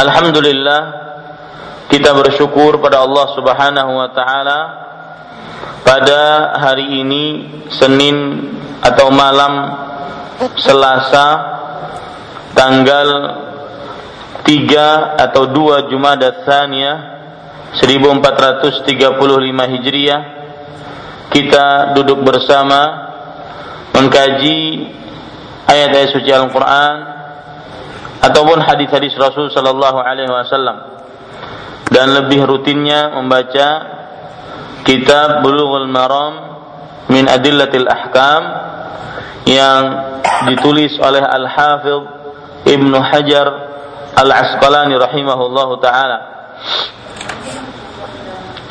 Alhamdulillah kita bersyukur pada Allah Subhanahu wa taala pada hari ini Senin atau malam Selasa tanggal 3 atau 2 Jumada Tsaniyah 1435 Hijriah kita duduk bersama mengkaji ayat-ayat suci Al-Qur'an ataupun hadis-hadis Rasul Sallallahu Alaihi Wasallam dan lebih rutinnya membaca kitab Bulughul Maram min Adillatil Ahkam yang ditulis oleh Al Hafidh Ibnu Hajar Al Asqalani rahimahullahu taala.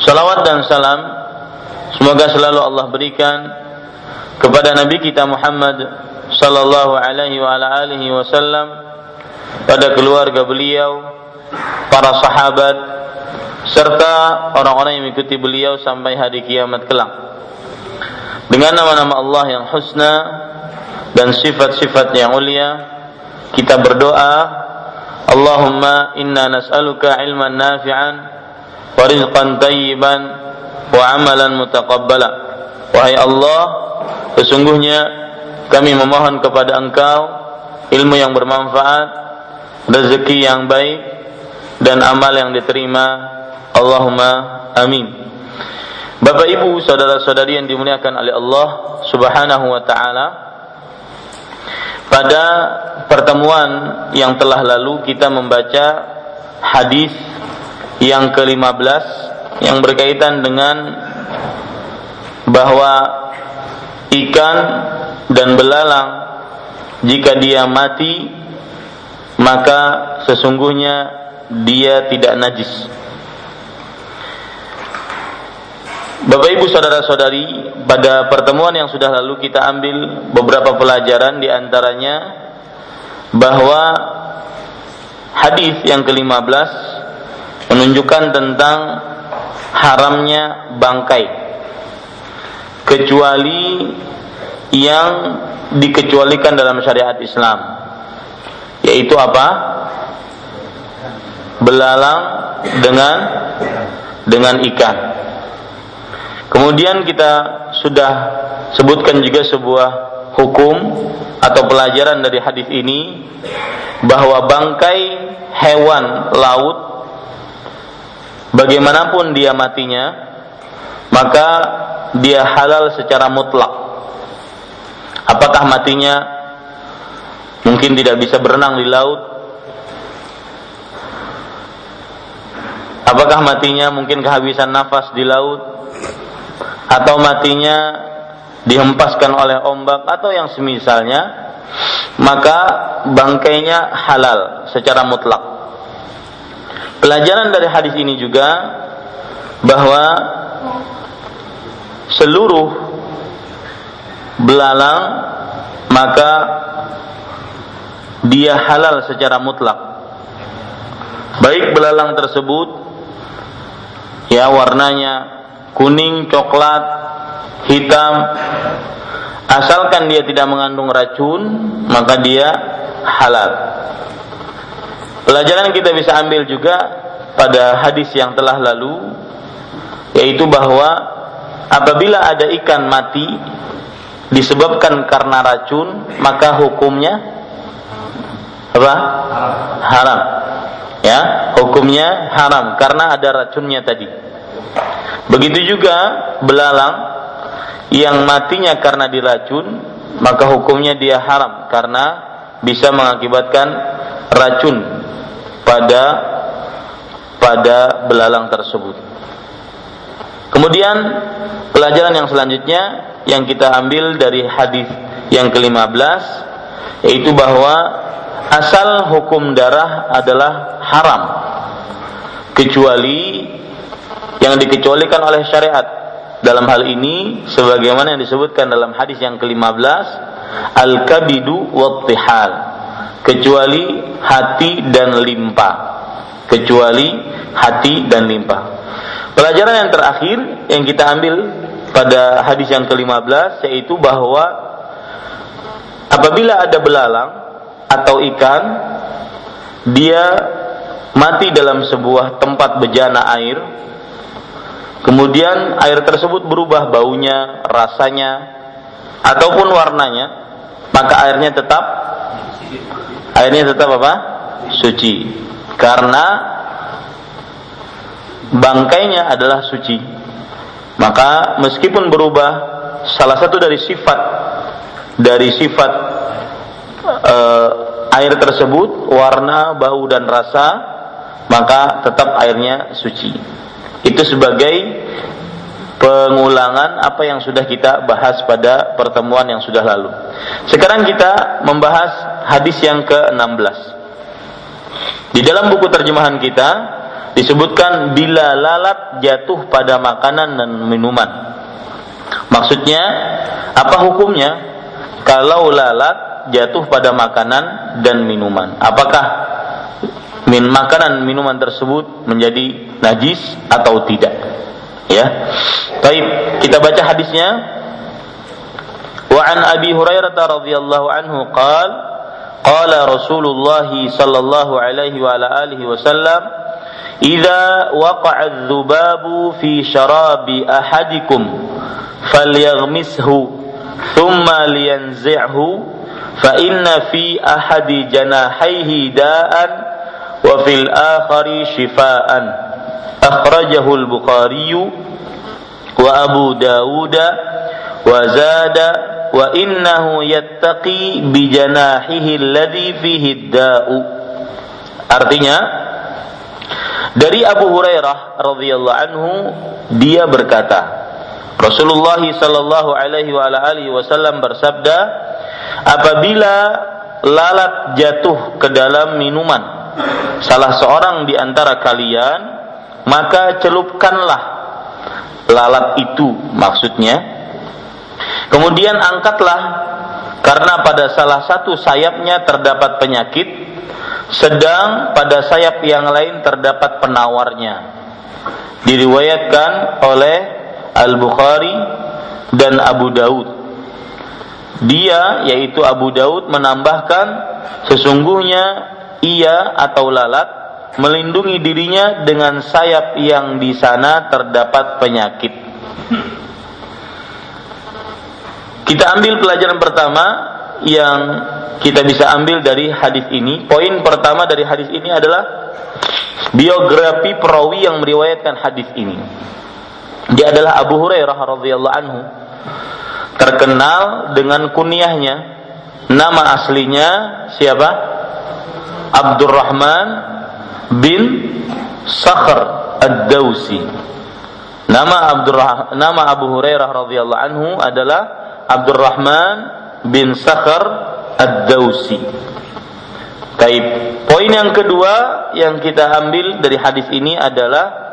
Salawat dan salam semoga selalu Allah berikan kepada Nabi kita Muhammad sallallahu alaihi wa alihi wasallam pada keluarga beliau, para sahabat, serta orang-orang yang mengikuti beliau sampai hari kiamat kelak. Dengan nama-nama Allah yang husna dan sifat-sifat yang mulia, kita berdoa, Allahumma inna nas'aluka ilman nafi'an wa rizqan tayyiban wa amalan mutaqabbala. Wahai Allah, sesungguhnya kami memohon kepada Engkau ilmu yang bermanfaat rezeki yang baik dan amal yang diterima. Allahumma amin. Bapak Ibu, saudara-saudari yang dimuliakan oleh Allah Subhanahu wa taala. Pada pertemuan yang telah lalu kita membaca hadis yang ke-15 yang berkaitan dengan bahwa ikan dan belalang jika dia mati maka sesungguhnya dia tidak najis. Bapak Ibu saudara-saudari, pada pertemuan yang sudah lalu kita ambil beberapa pelajaran di antaranya bahwa hadis yang ke-15 menunjukkan tentang haramnya bangkai kecuali yang dikecualikan dalam syariat Islam yaitu apa? Belalang dengan dengan ikan. Kemudian kita sudah sebutkan juga sebuah hukum atau pelajaran dari hadis ini bahwa bangkai hewan laut bagaimanapun dia matinya maka dia halal secara mutlak. Apakah matinya mungkin tidak bisa berenang di laut Apakah matinya mungkin kehabisan nafas di laut atau matinya dihempaskan oleh ombak atau yang semisalnya maka bangkainya halal secara mutlak. Pelajaran dari hadis ini juga bahwa seluruh belalang maka dia halal secara mutlak. Baik belalang tersebut ya warnanya kuning, coklat, hitam asalkan dia tidak mengandung racun maka dia halal pelajaran kita bisa ambil juga pada hadis yang telah lalu yaitu bahwa apabila ada ikan mati disebabkan karena racun maka hukumnya apa? Haram. Ya hukumnya haram karena ada racunnya tadi. Begitu juga belalang yang matinya karena diracun maka hukumnya dia haram karena bisa mengakibatkan racun pada pada belalang tersebut. Kemudian pelajaran yang selanjutnya yang kita ambil dari hadis yang ke-15 yaitu bahwa asal hukum darah adalah haram. Kecuali yang dikecualikan oleh syariat. Dalam hal ini sebagaimana yang disebutkan dalam hadis yang ke-15 al-kabidu wattihal kecuali hati dan limpa. Kecuali hati dan limpa. Pelajaran yang terakhir yang kita ambil pada hadis yang ke-15 yaitu bahwa apabila ada belalang atau ikan dia mati dalam sebuah tempat bejana air kemudian air tersebut berubah baunya, rasanya, ataupun warnanya, maka airnya tetap airnya tetap apa? Suci. Karena bangkainya adalah suci. Maka meskipun berubah salah satu dari sifat dari sifat e, air tersebut, warna, bau dan rasa, maka tetap airnya suci. Itu sebagai pengulangan apa yang sudah kita bahas pada pertemuan yang sudah lalu. Sekarang kita membahas hadis yang ke-16. Di dalam buku terjemahan kita disebutkan bila lalat jatuh pada makanan dan minuman. Maksudnya apa hukumnya kalau lalat jatuh pada makanan dan minuman? Apakah min makanan minuman tersebut menjadi najis atau tidak. Ya. Baik, kita baca hadisnya. Wa an Abi Hurairah radhiyallahu anhu qala qala Rasulullah sallallahu alaihi wa ala alihi wasallam idza waqa'a adh-dhubabu fi sharabi ahadikum falyaghmishu thumma liyanzi'hu fa inna fi ahadi janahaihi da'an wa fil akhari shifaan. Akhrajahu al-Bukhari wa Abu Dawud wa zada wa innahu yattaqi bi janahihi alladhi fihi da'u artinya dari Abu Hurairah radhiyallahu anhu dia berkata Rasulullah sallallahu alaihi wa alihi wasallam bersabda apabila lalat jatuh ke dalam minuman salah seorang di antara kalian, maka celupkanlah lalat itu maksudnya. Kemudian angkatlah karena pada salah satu sayapnya terdapat penyakit, sedang pada sayap yang lain terdapat penawarnya. Diriwayatkan oleh Al-Bukhari dan Abu Daud. Dia yaitu Abu Daud menambahkan sesungguhnya ia atau lalat melindungi dirinya dengan sayap yang di sana terdapat penyakit. Kita ambil pelajaran pertama yang kita bisa ambil dari hadis ini. Poin pertama dari hadis ini adalah biografi perawi yang meriwayatkan hadis ini. Dia adalah Abu Hurairah radhiyallahu anhu. Terkenal dengan kunyahnya. Nama aslinya siapa? Abdurrahman bin Sakhr Ad-Dausi. Nama Abdurrah nama Abu Hurairah radhiyallahu anhu adalah Abdurrahman bin Sakhar Ad-Dausi. Taib. Poin yang kedua yang kita ambil dari hadis ini adalah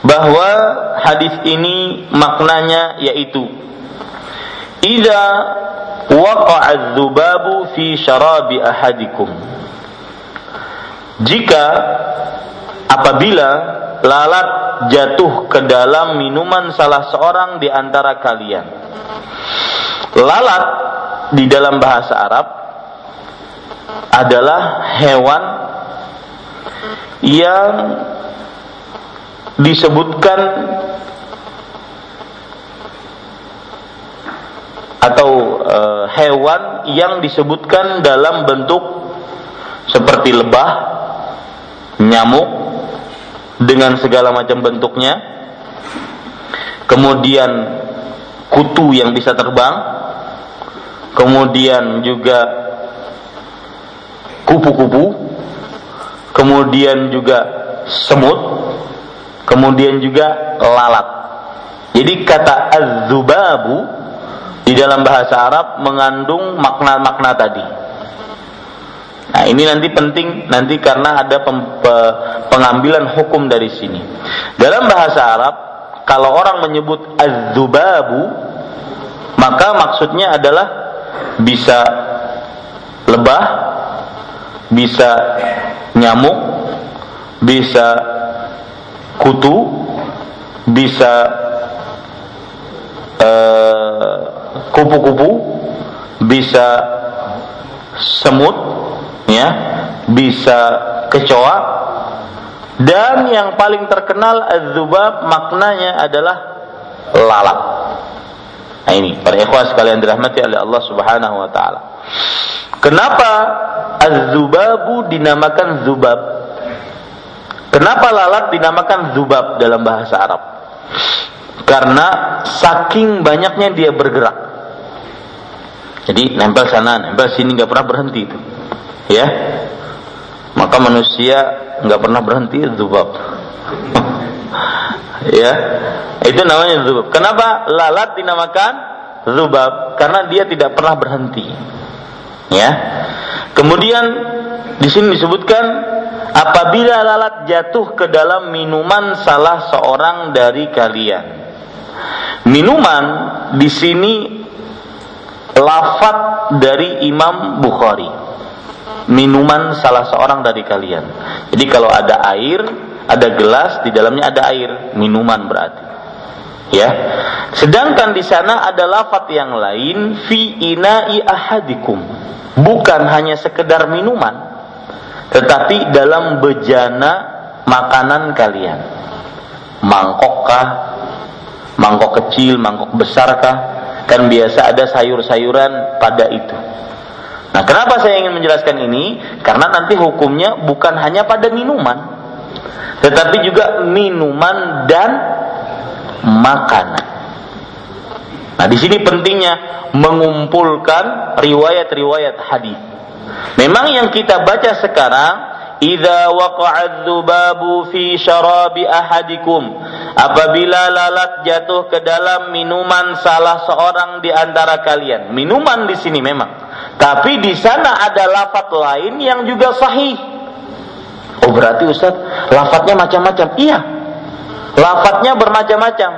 bahwa hadis ini maknanya yaitu Idza waqa'a dzubabu fi syarabi ahadikum. Jika apabila lalat jatuh ke dalam minuman salah seorang di antara kalian. Lalat di dalam bahasa Arab adalah hewan yang disebutkan atau e, hewan yang disebutkan dalam bentuk seperti lebah, nyamuk dengan segala macam bentuknya, kemudian kutu yang bisa terbang, kemudian juga kupu-kupu, kemudian juga semut, kemudian juga lalat. Jadi kata az-zubabu di dalam bahasa Arab mengandung makna-makna tadi. Nah, ini nanti penting nanti karena ada pengambilan hukum dari sini. Dalam bahasa Arab, kalau orang menyebut az-zubabu, maka maksudnya adalah bisa lebah, bisa nyamuk, bisa kutu bisa eh, kupu-kupu uh, bisa semut ya bisa kecoa. Dan yang paling terkenal az-zubab maknanya adalah lalat nah ini para ikhwan sekalian dirahmati oleh Allah Subhanahu wa taala. Kenapa az-zubabu dinamakan zubab Kenapa lalat dinamakan zubab dalam bahasa Arab? Karena saking banyaknya dia bergerak. Jadi nempel sana, nempel sini nggak pernah berhenti itu. Ya. Maka manusia nggak pernah berhenti zubab. ya. Itu namanya zubab. Kenapa lalat dinamakan zubab? Karena dia tidak pernah berhenti. Ya. Kemudian di sini disebutkan apabila lalat jatuh ke dalam minuman salah seorang dari kalian. Minuman di sini lafat dari Imam Bukhari. Minuman salah seorang dari kalian. Jadi kalau ada air, ada gelas di dalamnya ada air, minuman berarti. Ya. Sedangkan di sana ada lafat yang lain fi ina'i ahadikum. Bukan hanya sekedar minuman, tetapi dalam bejana makanan kalian mangkokkah mangkok kecil mangkok besarkah? Kan biasa ada sayur-sayuran pada itu. Nah kenapa saya ingin menjelaskan ini? Karena nanti hukumnya bukan hanya pada minuman tetapi juga minuman dan makanan. Nah di sini pentingnya mengumpulkan riwayat-riwayat hadis Memang yang kita baca sekarang Idza waqa'a dzubabu fi syarabi ahadikum apabila lalat jatuh ke dalam minuman salah seorang di antara kalian. Minuman di sini memang. Tapi di sana ada lafat lain yang juga sahih. Oh berarti Ustaz, lafadznya macam-macam. Iya. Lafadznya bermacam-macam.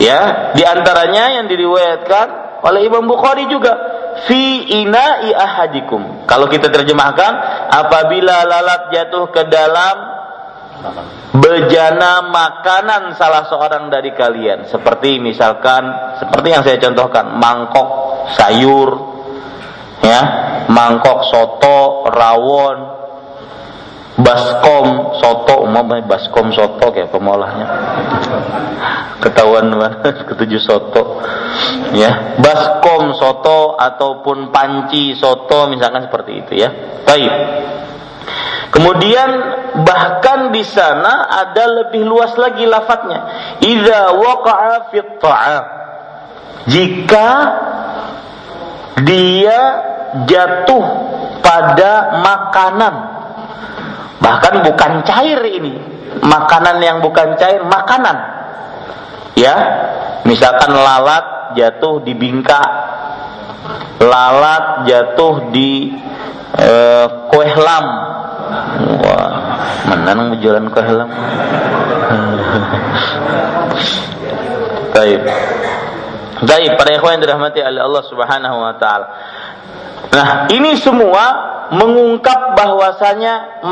Ya, di antaranya yang diriwayatkan oleh Imam Bukhari juga fi ina'i ahadikum. Kalau kita terjemahkan, apabila lalat jatuh ke dalam bejana makanan salah seorang dari kalian, seperti misalkan seperti yang saya contohkan, mangkok sayur, ya, mangkok soto, rawon, baskom soto umumnya baskom soto kayak pemolahnya. Ketahuan ketujuh soto. Ya baskom soto ataupun panci soto misalkan seperti itu ya. Baik. Kemudian bahkan di sana ada lebih luas lagi lafadznya. Idza waqa'a fit jika dia jatuh pada makanan Bahkan bukan cair ini, makanan yang bukan cair makanan. Ya, misalkan lalat jatuh di bingka, lalat jatuh di eh, kue lam. Wah, mana nang jualan kue lam? Baik. Baik, para ikhwan yang dirahmati oleh Allah Subhanahu wa taala. Nah, ini semua mengungkap bahwasanya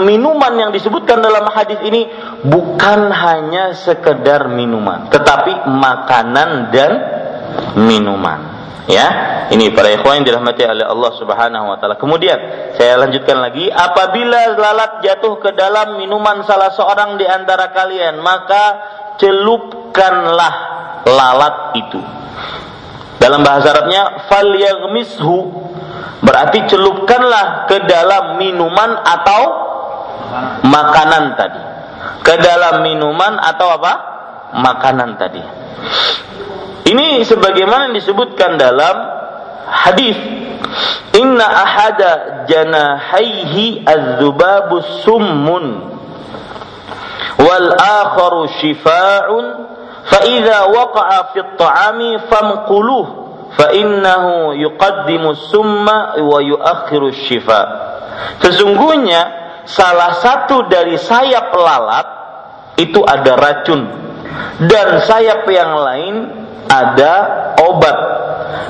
minuman yang disebutkan dalam hadis ini bukan hanya sekedar minuman, tetapi makanan dan minuman. Ya, ini para ikhwan yang dirahmati oleh Allah Subhanahu wa taala. Kemudian saya lanjutkan lagi, apabila lalat jatuh ke dalam minuman salah seorang di antara kalian, maka celupkanlah lalat itu. Dalam bahasa Arabnya falyaghmishu Berarti celupkanlah ke dalam minuman atau makanan tadi. Ke dalam minuman atau apa? Makanan tadi. Ini sebagaimana disebutkan dalam hadis Inna ahada janahaihi az-zubabu summun wal akharu shifa'un fa idza waqa'a fi at-ta'ami famquluh fa innahu yuqaddimu summa wa yuakhiru syifa. Sesungguhnya salah satu dari sayap lalat itu ada racun dan sayap yang lain ada obat.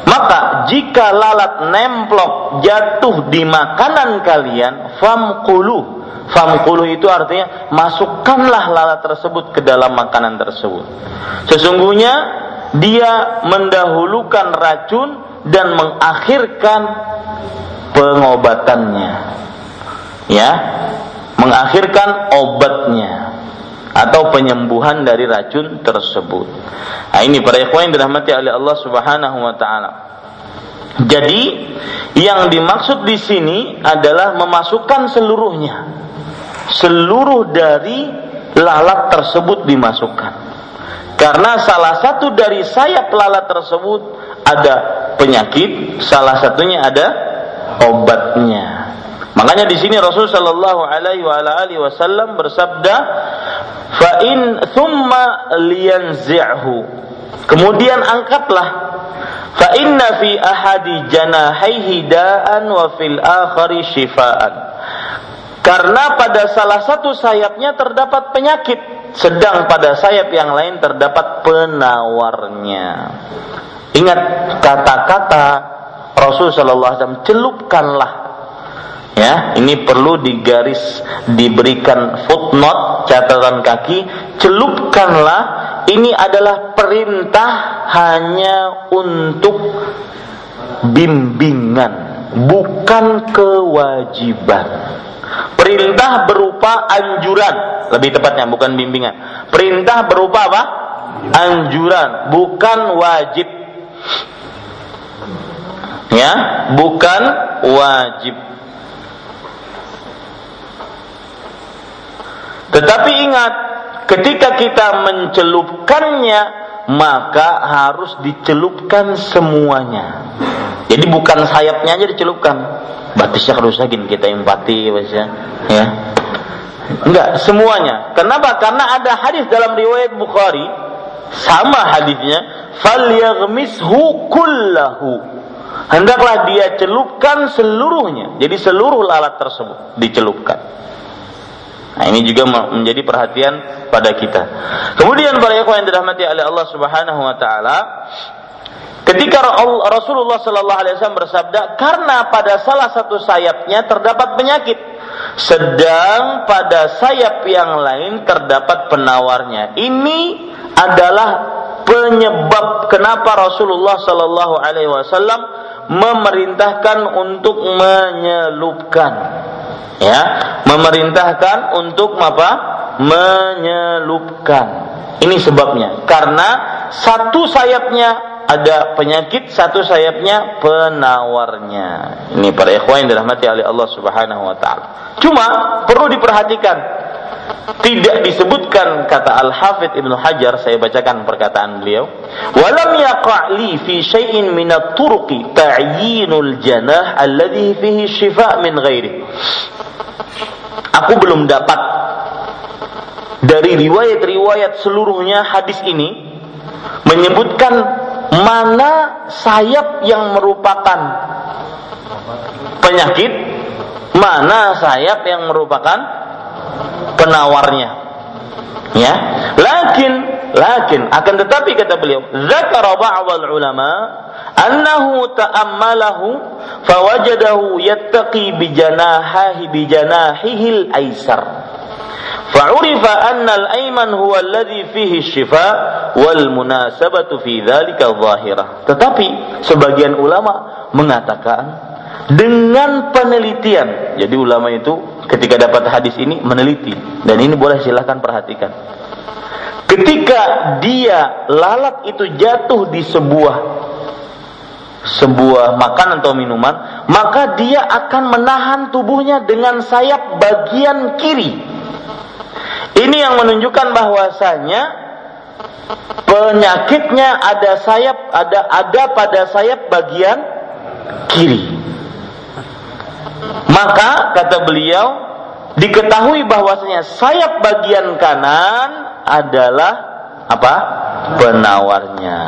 Maka jika lalat nemplok jatuh di makanan kalian, famkulu. Famkulu itu artinya masukkanlah lalat tersebut ke dalam makanan tersebut. Sesungguhnya dia mendahulukan racun dan mengakhirkan pengobatannya. Ya, mengakhirkan obatnya atau penyembuhan dari racun tersebut. Nah, ini para ikhwan yang dirahmati oleh Allah Subhanahu wa taala. Jadi, yang dimaksud di sini adalah memasukkan seluruhnya. Seluruh dari lalat tersebut dimasukkan. Karena salah satu dari sayap lalat tersebut ada penyakit, salah satunya ada obatnya. Makanya di sini Rasul Shallallahu Alaihi Wasallam bersabda, "Fa in thumma liyanzi'hu." Kemudian angkatlah fa inna fi ahadi janahaihi da'an wa fil akhari shifaan. Karena pada salah satu sayapnya terdapat penyakit sedang pada sayap yang lain terdapat penawarnya. Ingat kata-kata Rasul Shallallahu Alaihi Wasallam, celupkanlah. Ya, ini perlu digaris diberikan footnote catatan kaki, celupkanlah. Ini adalah perintah hanya untuk bimbingan, bukan kewajiban. Perintah berupa anjuran, lebih tepatnya bukan bimbingan. Perintah berupa apa? Anjuran, bukan wajib. Ya, bukan wajib. Tetapi ingat, ketika kita mencelupkannya, maka harus dicelupkan semuanya. Jadi bukan sayapnya aja dicelupkan, batisnya kerusakin kita empati ya. ya. Enggak, semuanya. Kenapa? Karena ada hadis dalam riwayat Bukhari sama hadisnya, falyaghmishu kullahu. Hendaklah dia celupkan seluruhnya. Jadi seluruh lalat tersebut dicelupkan. Nah, ini juga menjadi perhatian pada kita. Kemudian para ikhwan yang dirahmati oleh Allah Subhanahu wa taala, Ketika Rasulullah Sallallahu Alaihi Wasallam bersabda, karena pada salah satu sayapnya terdapat penyakit, sedang pada sayap yang lain terdapat penawarnya. Ini adalah penyebab kenapa Rasulullah Sallallahu Alaihi Wasallam memerintahkan untuk menyelupkan, ya, memerintahkan untuk apa? Menyelupkan. Ini sebabnya, karena satu sayapnya ada penyakit satu sayapnya penawarnya. Ini para ikhwan yang dirahmati oleh Allah Subhanahu wa taala. Cuma perlu diperhatikan tidak disebutkan kata Al-Hafidh Ibnu Hajar saya bacakan perkataan beliau walam yaqa'li fi syai'in min at-turuqi ta'yinul janah alladhi fihi syifa' min ghairi aku belum dapat dari riwayat-riwayat seluruhnya hadis ini menyebutkan mana sayap yang merupakan penyakit, mana sayap yang merupakan penawarnya. Ya, lakin lakin akan tetapi kata beliau, zakara ba'd ulama annahu ta'ammalahu fawajadahu yattaqi bijanahihi bijanahihil aisar فعرف أن الأيمن هو الذي فيه الشفاء والمناسبة في ذلك ظاهرة tetapi sebagian ulama mengatakan dengan penelitian jadi ulama itu ketika dapat hadis ini meneliti dan ini boleh silahkan perhatikan ketika dia lalat itu jatuh di sebuah sebuah makanan atau minuman maka dia akan menahan tubuhnya dengan sayap bagian kiri ini yang menunjukkan bahwasanya penyakitnya ada sayap ada ada pada sayap bagian kiri. Maka kata beliau diketahui bahwasanya sayap bagian kanan adalah apa? penawarnya.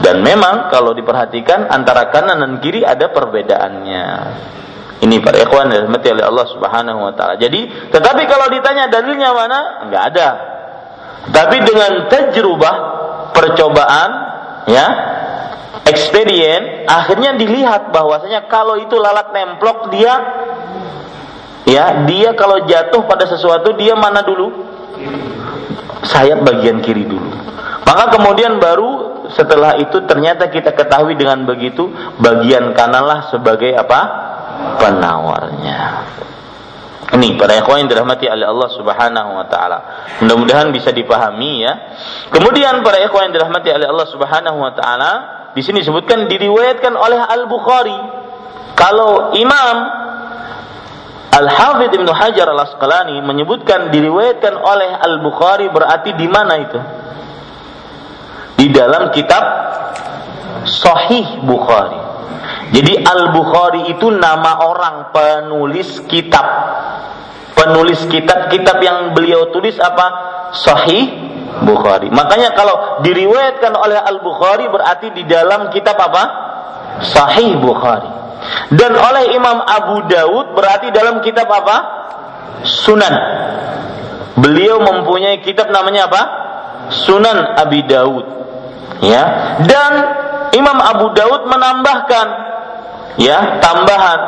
Dan memang kalau diperhatikan antara kanan dan kiri ada perbedaannya. Ini para ikhwan dirahmati oleh Allah Subhanahu wa taala. Jadi, tetapi kalau ditanya dalilnya mana? Enggak ada. Tapi dengan tajrubah, percobaan, ya, experience, akhirnya dilihat bahwasanya kalau itu lalat nemplok dia ya, dia kalau jatuh pada sesuatu dia mana dulu? Sayap bagian kiri dulu. Maka kemudian baru setelah itu ternyata kita ketahui dengan begitu bagian kananlah sebagai apa? Penawarnya. Ini para ikhwan yang dirahmati oleh Allah Subhanahu wa taala. Mudah-mudahan bisa dipahami ya. Kemudian para ikhwan yang dirahmati oleh Allah Subhanahu wa taala, di sini disebutkan diriwayatkan oleh Al-Bukhari. Kalau Imam Al-Hafidh Ibnu Hajar Al-Asqalani menyebutkan diriwayatkan oleh Al-Bukhari berarti di mana itu? Di dalam kitab Sahih Bukhari. Jadi Al-Bukhari itu nama orang penulis kitab. Penulis kitab, kitab yang beliau tulis apa? Sahih Bukhari. Makanya kalau diriwayatkan oleh Al-Bukhari berarti di dalam kitab apa? Sahih Bukhari. Dan oleh Imam Abu Daud berarti dalam kitab apa? Sunan. Beliau mempunyai kitab namanya apa? Sunan Abi Daud. Ya. Dan Imam Abu Daud menambahkan ya tambahan.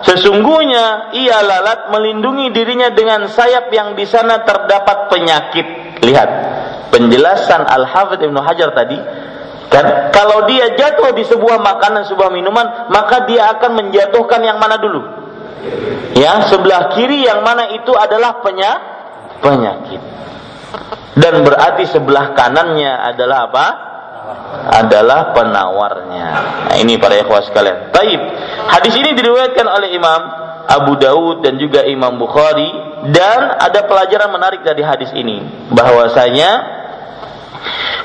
Sesungguhnya ia lalat melindungi dirinya dengan sayap yang di sana terdapat penyakit. Lihat penjelasan Al Hafidh Ibnu Hajar tadi kan? Kalau dia jatuh di sebuah makanan sebuah minuman maka dia akan menjatuhkan yang mana dulu? Ya sebelah kiri yang mana itu adalah penyakit. Dan berarti sebelah kanannya adalah apa adalah penawarnya. Nah, ini para ikhwas sekalian. Taib. Hadis ini diriwayatkan oleh Imam Abu Daud dan juga Imam Bukhari dan ada pelajaran menarik dari hadis ini bahwasanya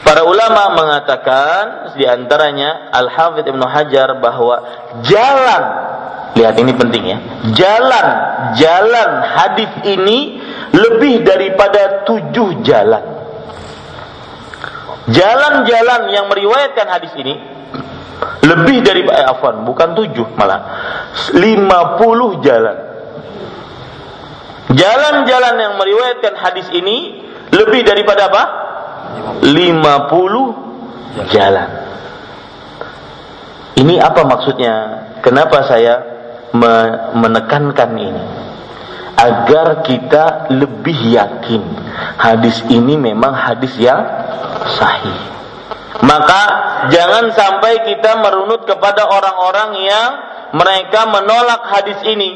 para ulama mengatakan di antaranya Al Hafidh Ibnu Hajar bahwa jalan lihat ini penting ya jalan jalan hadis ini lebih daripada tujuh jalan Jalan-jalan yang meriwayatkan hadis ini lebih dari eh, afwan, bukan tujuh malah lima puluh jalan. Jalan-jalan yang meriwayatkan hadis ini lebih daripada apa? Lima puluh jalan. Ini apa maksudnya? Kenapa saya menekankan ini? Agar kita lebih yakin hadis ini memang hadis yang sahih. Maka jangan sampai kita merunut kepada orang-orang yang mereka menolak hadis ini.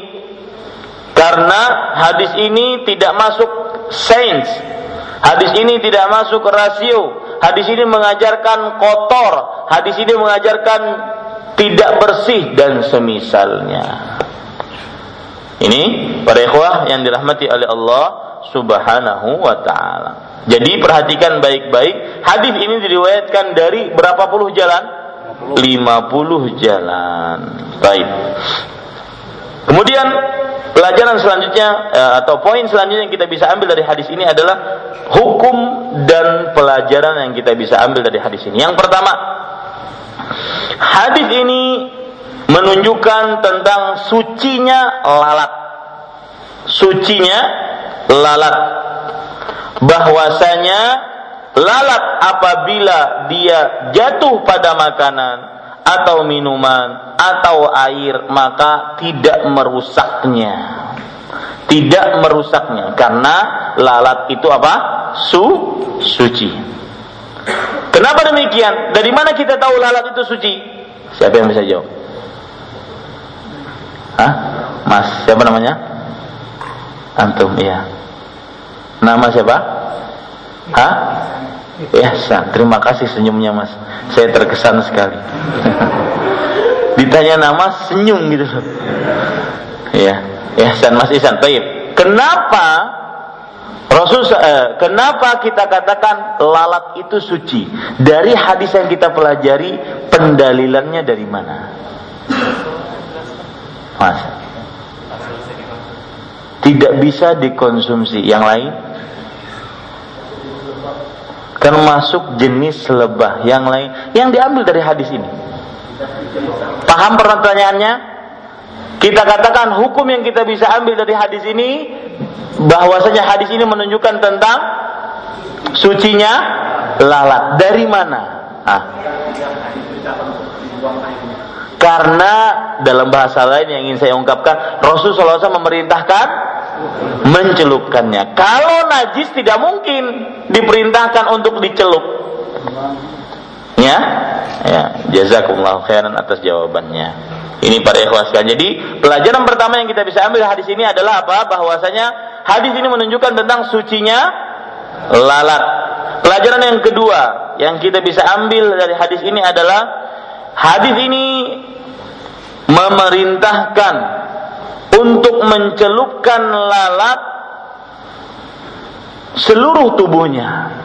Karena hadis ini tidak masuk sains. Hadis ini tidak masuk rasio. Hadis ini mengajarkan kotor. Hadis ini mengajarkan tidak bersih dan semisalnya. Ini para ikhwah yang dirahmati oleh Allah Subhanahu wa taala. Jadi perhatikan baik-baik. Hadis ini diriwayatkan dari berapa puluh jalan? 50 jalan. Baik. Kemudian pelajaran selanjutnya eh, atau poin selanjutnya yang kita bisa ambil dari hadis ini adalah hukum dan pelajaran yang kita bisa ambil dari hadis ini. Yang pertama, hadis ini menunjukkan tentang sucinya lalat. Sucinya lalat. Bahwasanya lalat apabila dia jatuh pada makanan atau minuman atau air maka tidak merusaknya. Tidak merusaknya karena lalat itu apa? Su suci. Kenapa demikian? Dari mana kita tahu lalat itu suci? Siapa yang bisa jawab? Hah? Mas siapa namanya? Antum ya nama siapa Hah? Ya, terima kasih senyumnya mas. Saya terkesan sekali. Ditanya nama senyum gitu loh. Ya, ya San Mas Isan. Baik. Kenapa Rasul eh, kenapa kita katakan lalat itu suci? Dari hadis yang kita pelajari, pendalilannya dari mana? Mas. Tidak bisa dikonsumsi. Yang lain? Termasuk jenis lebah yang lain yang diambil dari hadis ini. Paham pertanyaannya? Kita katakan hukum yang kita bisa ambil dari hadis ini bahwasanya hadis ini menunjukkan tentang sucinya lalat. Dari mana? Ah. Karena dalam bahasa lain yang ingin saya ungkapkan, Rasulullah SAW memerintahkan mencelupkannya. Kalau najis tidak mungkin diperintahkan untuk dicelup. Ya, ya, jazakumullah khairan atas jawabannya. Ini para ikhwas Jadi pelajaran pertama yang kita bisa ambil hadis ini adalah apa? Bahwasanya hadis ini menunjukkan tentang sucinya lalat. Pelajaran yang kedua yang kita bisa ambil dari hadis ini adalah hadis ini memerintahkan untuk mencelupkan lalat seluruh tubuhnya.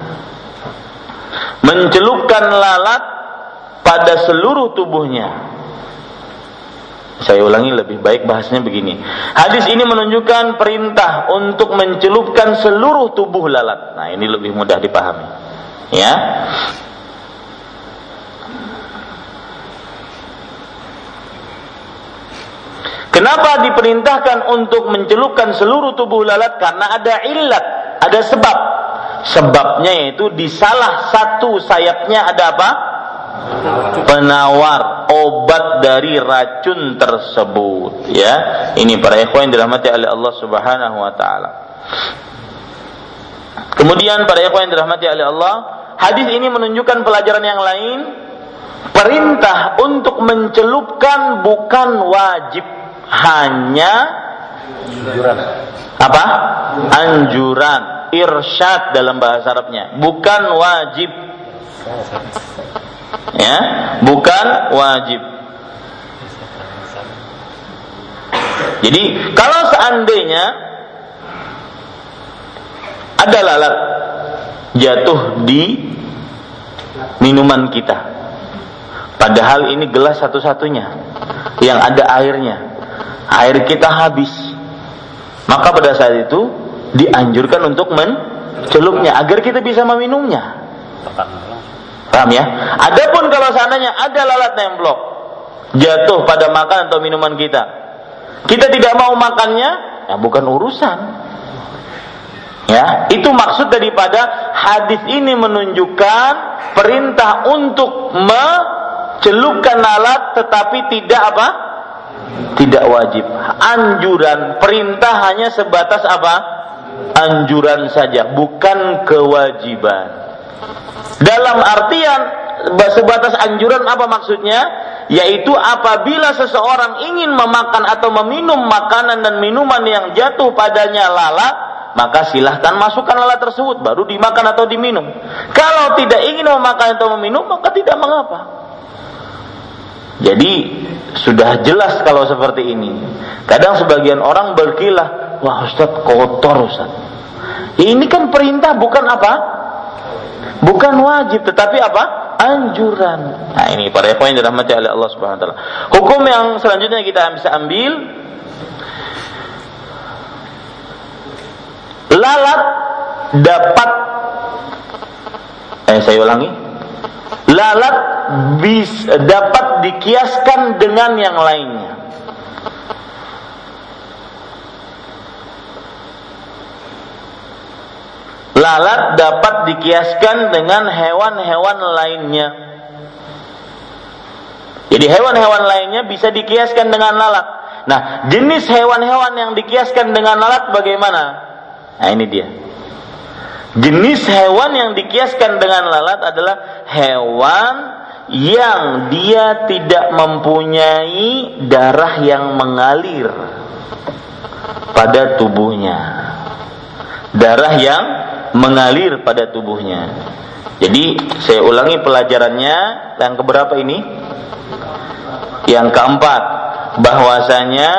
Mencelupkan lalat pada seluruh tubuhnya. Saya ulangi lebih baik bahasnya begini. Hadis ini menunjukkan perintah untuk mencelupkan seluruh tubuh lalat. Nah, ini lebih mudah dipahami. Ya. Kenapa diperintahkan untuk mencelupkan seluruh tubuh lalat? Karena ada ilat, ada sebab. Sebabnya yaitu di salah satu sayapnya ada apa? Penawar obat dari racun tersebut. Ya, ini para ikhwan yang dirahmati oleh Allah Subhanahu Wa Taala. Kemudian para ikhwan yang dirahmati oleh Allah, hadis ini menunjukkan pelajaran yang lain. Perintah untuk mencelupkan bukan wajib hanya anjuran. Apa? Anjuran, irsyad dalam bahasa Arabnya, bukan wajib. Ya, bukan wajib. Jadi kalau seandainya ada lalat jatuh di minuman kita, padahal ini gelas satu-satunya yang ada airnya, air kita habis. Maka pada saat itu dianjurkan untuk mencelupnya agar kita bisa meminumnya. Paham ya? Adapun kalau seandainya ada lalat nemblok jatuh pada makan atau minuman kita, kita tidak mau makannya, ya bukan urusan. Ya, itu maksud daripada hadis ini menunjukkan perintah untuk mencelupkan lalat tetapi tidak apa? Tidak wajib. Anjuran, perintah hanya sebatas apa? Anjuran saja, bukan kewajiban. Dalam artian sebatas anjuran apa maksudnya? Yaitu apabila seseorang ingin memakan atau meminum makanan dan minuman yang jatuh padanya lalat, maka silahkan masukkan lalat tersebut baru dimakan atau diminum. Kalau tidak ingin memakan atau meminum maka tidak mengapa. Jadi sudah jelas kalau seperti ini. Kadang sebagian orang berkilah, wah Ustaz kotor Ustaz. Ini kan perintah bukan apa? Bukan wajib, tetapi apa? Anjuran. Nah ini para ikhwan yang dirahmati oleh Allah Subhanahu wa taala. Hukum yang selanjutnya kita bisa ambil lalat dapat eh saya ulangi lalat bis dapat dikiaskan dengan yang lainnya. Lalat dapat dikiaskan dengan hewan-hewan lainnya. Jadi hewan-hewan lainnya bisa dikiaskan dengan lalat. Nah jenis hewan-hewan yang dikiaskan dengan lalat bagaimana? Nah ini dia Jenis hewan yang dikiaskan dengan lalat adalah hewan yang dia tidak mempunyai darah yang mengalir pada tubuhnya. Darah yang mengalir pada tubuhnya. Jadi saya ulangi pelajarannya yang keberapa ini? Yang keempat, bahwasanya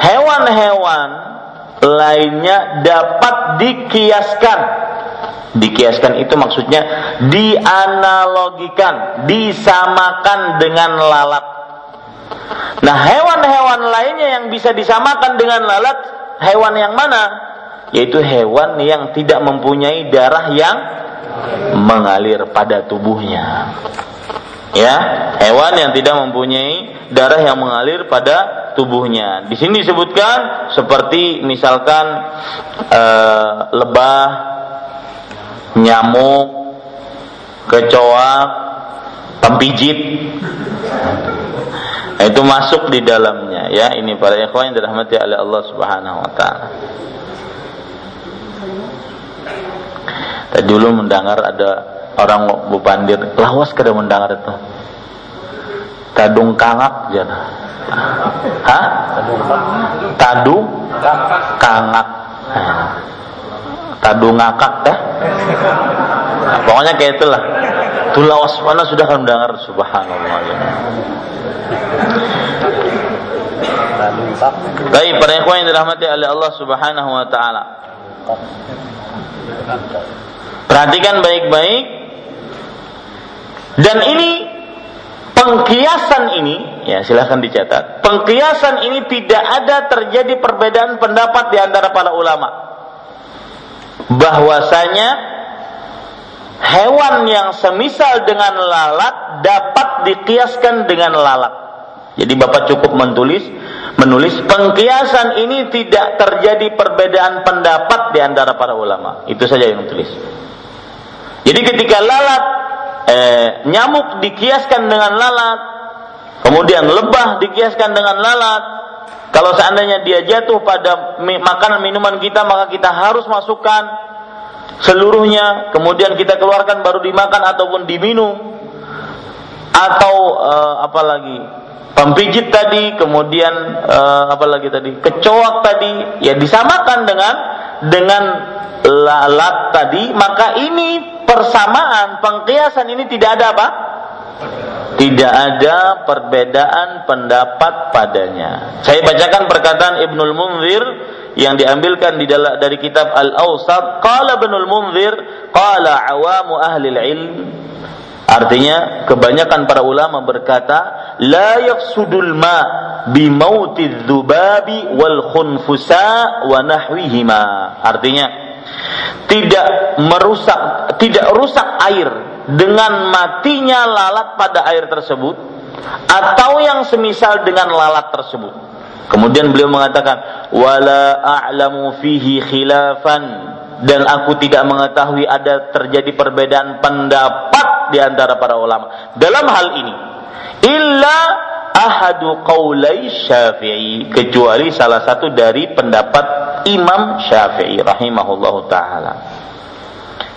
hewan-hewan lainnya dapat dikiaskan Dikiaskan itu maksudnya dianalogikan, disamakan dengan lalat. Nah, hewan-hewan lainnya yang bisa disamakan dengan lalat, hewan yang mana? Yaitu hewan yang tidak mempunyai darah yang mengalir pada tubuhnya. Ya, hewan yang tidak mempunyai darah yang mengalir pada tubuhnya. Di sini disebutkan seperti misalkan uh, lebah, nyamuk, kecoa, pempijit. Nah, itu masuk di dalamnya ya. Ini para ikhwan yang dirahmati oleh Allah Subhanahu wa taala. Tadi dulu mendengar ada orang bupandir, lawas kada mendengar itu. Tadung kangak jana. Hah? Tadung kangak. Tadu ngakak dah. Nah, pokoknya kayak itulah. Tulawas mana sudah kan mendengar subhanallah. Ya. Baik, para ikhwan yang dirahmati oleh Allah Subhanahu wa taala. Perhatikan baik-baik. Dan ini pengkiasan ini, ya silahkan dicatat. Pengkiasan ini tidak ada terjadi perbedaan pendapat di antara para ulama bahwasanya hewan yang semisal dengan lalat dapat dikiaskan dengan lalat. Jadi Bapak cukup menulis menulis pengkiasan ini tidak terjadi perbedaan pendapat di antara para ulama. Itu saja yang tulis. Jadi ketika lalat eh, nyamuk dikiaskan dengan lalat, kemudian lebah dikiaskan dengan lalat, kalau seandainya dia jatuh pada makanan minuman kita, maka kita harus masukkan seluruhnya, kemudian kita keluarkan baru dimakan ataupun diminum. Atau uh, apa lagi? Pempijit tadi, kemudian uh, apa lagi tadi? Kecoak tadi, ya disamakan dengan dengan lalat tadi, maka ini persamaan, pengkiasan ini tidak ada apa? tidak ada perbedaan pendapat padanya. Saya bacakan perkataan Ibnul Munzir yang diambilkan di dalam dari kitab Al-Awsat. Qala Ibnul Munzir, qala awamu ahli ilm Artinya kebanyakan para ulama berkata la yafsudul ma bi mautidz dzubabi wal khunfusa wa nahwihima. Artinya tidak merusak tidak rusak air dengan matinya lalat pada air tersebut atau yang semisal dengan lalat tersebut. Kemudian beliau mengatakan wala a'lamu fihi khilafan dan aku tidak mengetahui ada terjadi perbedaan pendapat di antara para ulama dalam hal ini illa ahadu qaulai Syafi'i kecuali salah satu dari pendapat Imam Syafi'i rahimahullahu taala.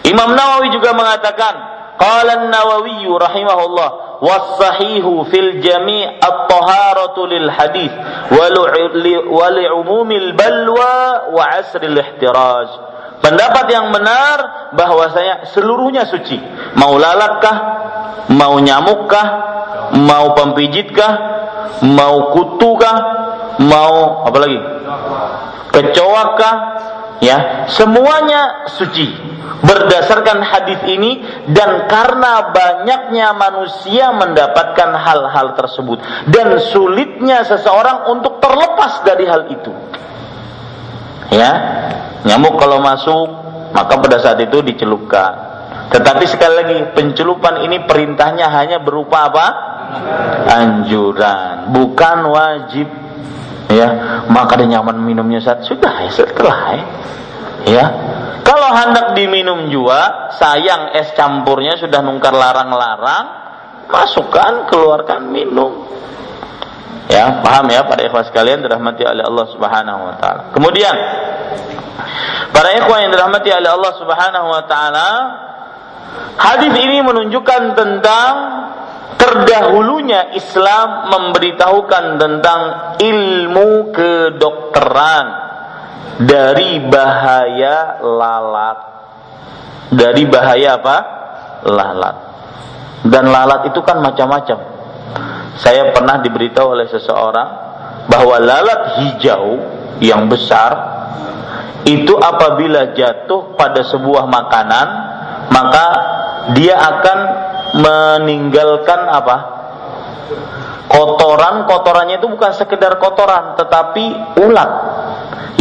Imam Nawawi juga mengatakan Qala an-Nawawi rahimahullah was-sahihu fil jami' at-taharatu lil hadis wa li'umumil balwa wa 'asril ihtiraj. Pendapat yang benar bahwasanya seluruhnya suci. Mau lalatkah, mau nyamukkah, mau pempijitkah, mau kutukah, mau apa lagi? Kecoakah, ya, semuanya suci berdasarkan hadis ini dan karena banyaknya manusia mendapatkan hal-hal tersebut dan sulitnya seseorang untuk terlepas dari hal itu. Ya. Nyamuk kalau masuk, maka pada saat itu dicelupkan. Tetapi sekali lagi, pencelupan ini perintahnya hanya berupa apa? Anjuran, bukan wajib. Ya, maka dia nyaman minumnya saat sudah ya setelah ya. ya. Kalau hendak diminum juga, sayang es campurnya sudah nungkar larang-larang, masukkan, keluarkan, minum. Ya, paham ya para ikhwas sekalian dirahmati oleh Allah Subhanahu wa taala. Kemudian para ikhwan yang dirahmati oleh Allah Subhanahu wa taala, hadis ini menunjukkan tentang terdahulunya Islam memberitahukan tentang ilmu kedokteran dari bahaya lalat. Dari bahaya apa? Lalat. Dan lalat itu kan macam-macam saya pernah diberitahu oleh seseorang bahwa lalat hijau yang besar itu apabila jatuh pada sebuah makanan maka dia akan meninggalkan apa? kotoran kotorannya itu bukan sekedar kotoran tetapi ulat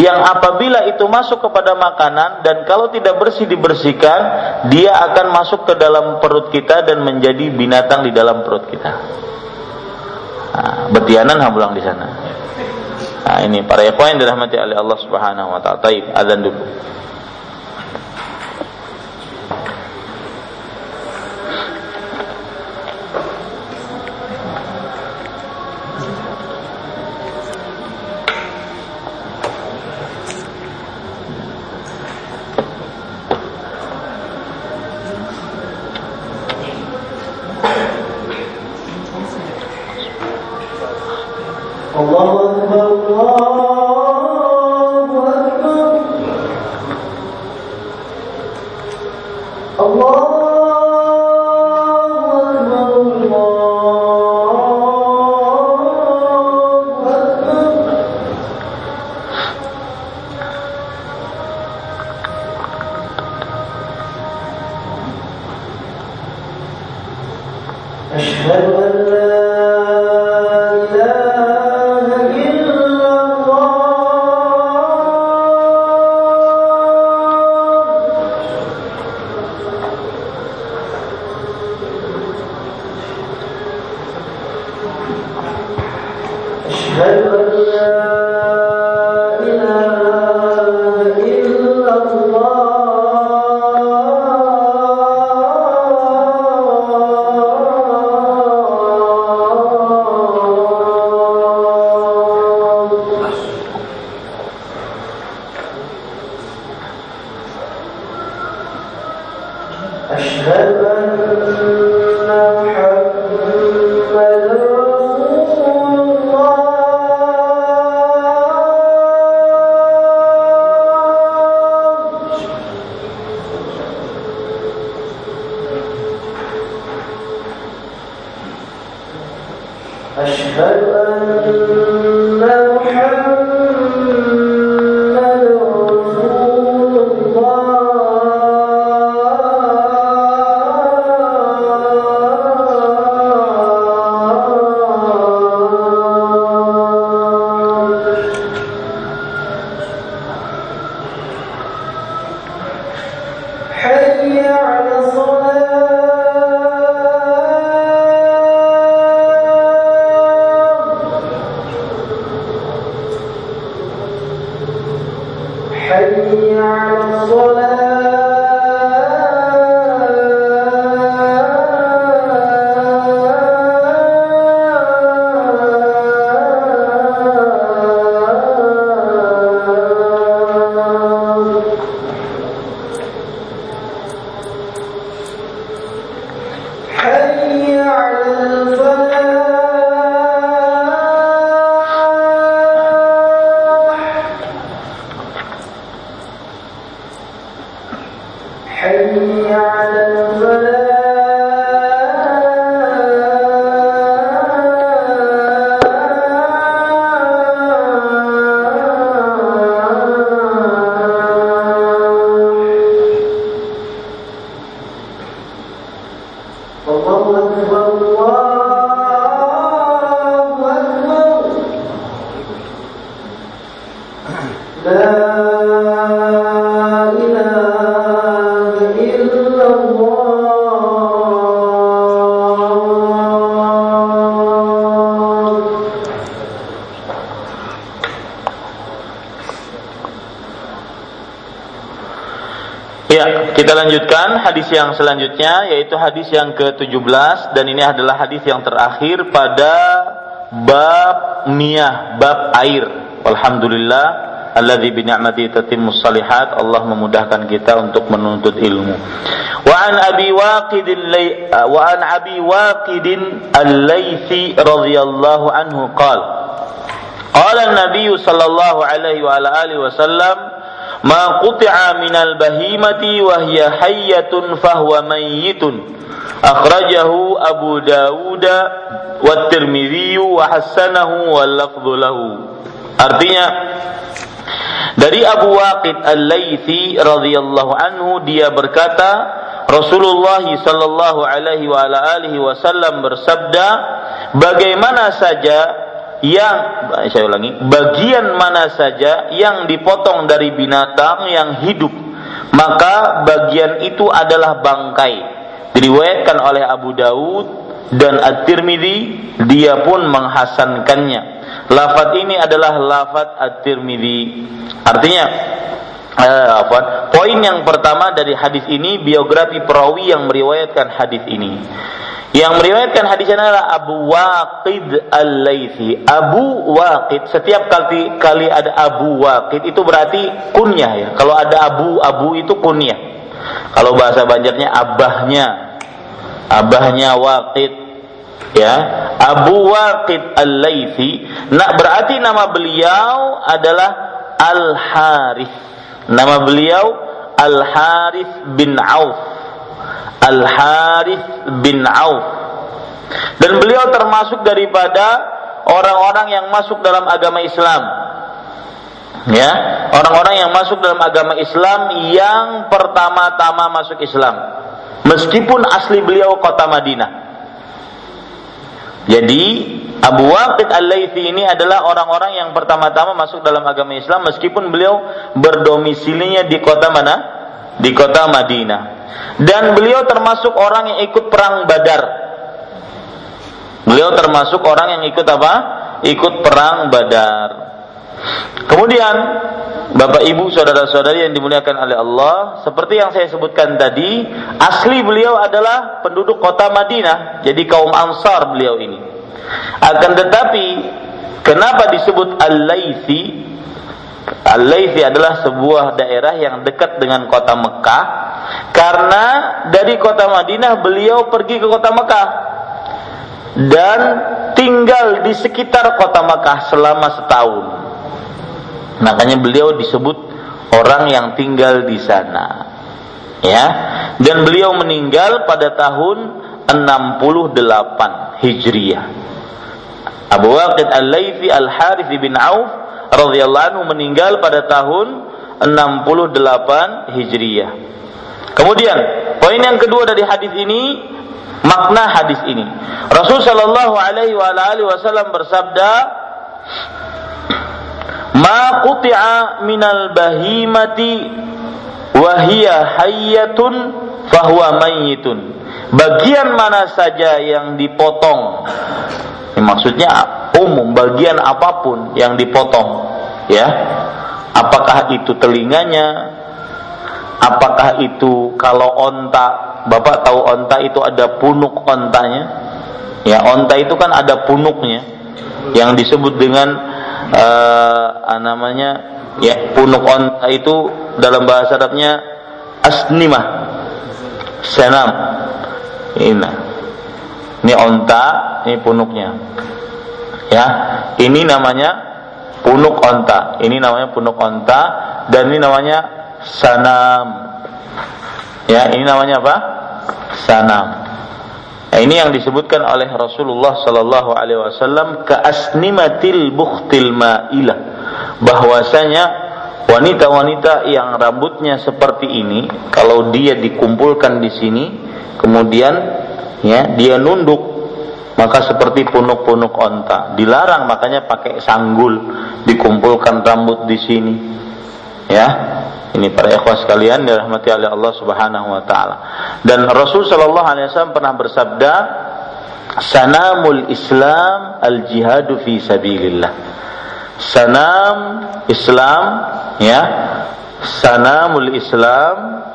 yang apabila itu masuk kepada makanan dan kalau tidak bersih dibersihkan dia akan masuk ke dalam perut kita dan menjadi binatang di dalam perut kita Nah, betianan hambulang di sana. Nah, ini para ikhwan yang dirahmati oleh Allah Subhanahu wa taala. Taib, azan dulu. لا kita lanjutkan hadis yang selanjutnya yaitu hadis yang ke-17 dan ini adalah hadis yang terakhir pada bab miyah, bab air. Alhamdulillah alladzi bi ni'mati tatimmus salihat. Allah memudahkan kita untuk menuntut ilmu. Wa an Abi Waqid wa an Abi Waqid al-Laitsi radhiyallahu anhu qala Qala an-nabiy sallallahu alaihi wa alihi wasallam ma quti'a minal bahimati wa hiya hayyatun fahuwa mayyitun. Akhrajahu Abu Dawud wa Tirmidzi wa hasanahu wa lafdhu lahu. Artinya dari Abu Waqid Al-Laitsi radhiyallahu anhu dia berkata Rasulullah sallallahu alaihi wa ala alihi wasallam bersabda bagaimana saja yang saya ulangi bagian mana saja yang dipotong dari binatang yang hidup maka bagian itu adalah bangkai. Diriwayatkan oleh Abu Daud dan At-Tirmidzi dia pun menghasankannya. Lafaz ini adalah lafaz At-Tirmidzi. Artinya eh, apa? Poin yang pertama dari hadis ini biografi perawi yang meriwayatkan hadis ini yang meriwayatkan hadis ini adalah Abu Waqid Al-Laitsi. Abu Waqid, setiap kali kali ada Abu Waqid itu berarti kunyah ya. Kalau ada Abu, Abu itu kunyah. Kalau bahasa Banjarnya abahnya. Abahnya Waqid ya. Abu Waqid Al-Laitsi. Nah, berarti nama beliau adalah Al-Harith. Nama beliau Al-Harith bin Auf Al Harith bin Auf. Dan beliau termasuk daripada orang-orang yang masuk dalam agama Islam. Ya orang-orang yang masuk dalam agama Islam yang pertama-tama masuk Islam. Meskipun asli beliau kota Madinah. Jadi Abu Waqid Al-Laythi ini adalah orang-orang yang pertama-tama masuk dalam agama Islam meskipun beliau berdomisilinya di kota mana? Di kota Madinah dan beliau termasuk orang yang ikut perang Badar. Beliau termasuk orang yang ikut apa? Ikut perang Badar. Kemudian Bapak Ibu saudara-saudari yang dimuliakan oleh Allah, seperti yang saya sebutkan tadi, asli beliau adalah penduduk kota Madinah, jadi kaum Ansar beliau ini. Akan tetapi kenapa disebut Al-Laitsi? Al-Laitsi adalah sebuah daerah yang dekat dengan kota Mekah karena dari kota Madinah beliau pergi ke kota Mekah dan tinggal di sekitar kota Mekah selama setahun. Makanya beliau disebut orang yang tinggal di sana. Ya. Dan beliau meninggal pada tahun 68 Hijriah. Abu Waqid Al-Laitsi Al-Harith bin Auf radhiyallahu anhu meninggal pada tahun 68 Hijriah. Kemudian poin yang kedua dari hadis ini makna hadis ini. Rasul Shallallahu Alaihi Wasallam bersabda, "Ma quti'a minal bahimati wahia hayyatun fahuwa mayyitun." Bagian mana saja yang dipotong, ini maksudnya umum bagian apa pun yang dipotong, ya. Apakah itu telinganya, Apakah itu kalau onta, Bapak tahu onta itu ada punuk ontanya? Ya, onta itu kan ada punuknya yang disebut dengan uh, namanya ya punuk onta itu dalam bahasa Arabnya asnimah senam ini ini onta ini punuknya ya ini namanya punuk onta ini namanya punuk onta dan ini namanya sanam. Ya, ini namanya apa? Sanam. Nah, ini yang disebutkan oleh Rasulullah Sallallahu Alaihi Wasallam keasnimatil bukhtil ma'ilah bahwasanya wanita-wanita yang rambutnya seperti ini kalau dia dikumpulkan di sini kemudian ya dia nunduk maka seperti punuk-punuk onta dilarang makanya pakai sanggul dikumpulkan rambut di sini ya ini para ikhwah sekalian dirahmati oleh Allah Subhanahu wa taala. Dan Rasul sallallahu alaihi wasallam pernah bersabda, "Sanamul Islam al-jihadu fi sabilillah." Sanam Islam ya, sanamul Islam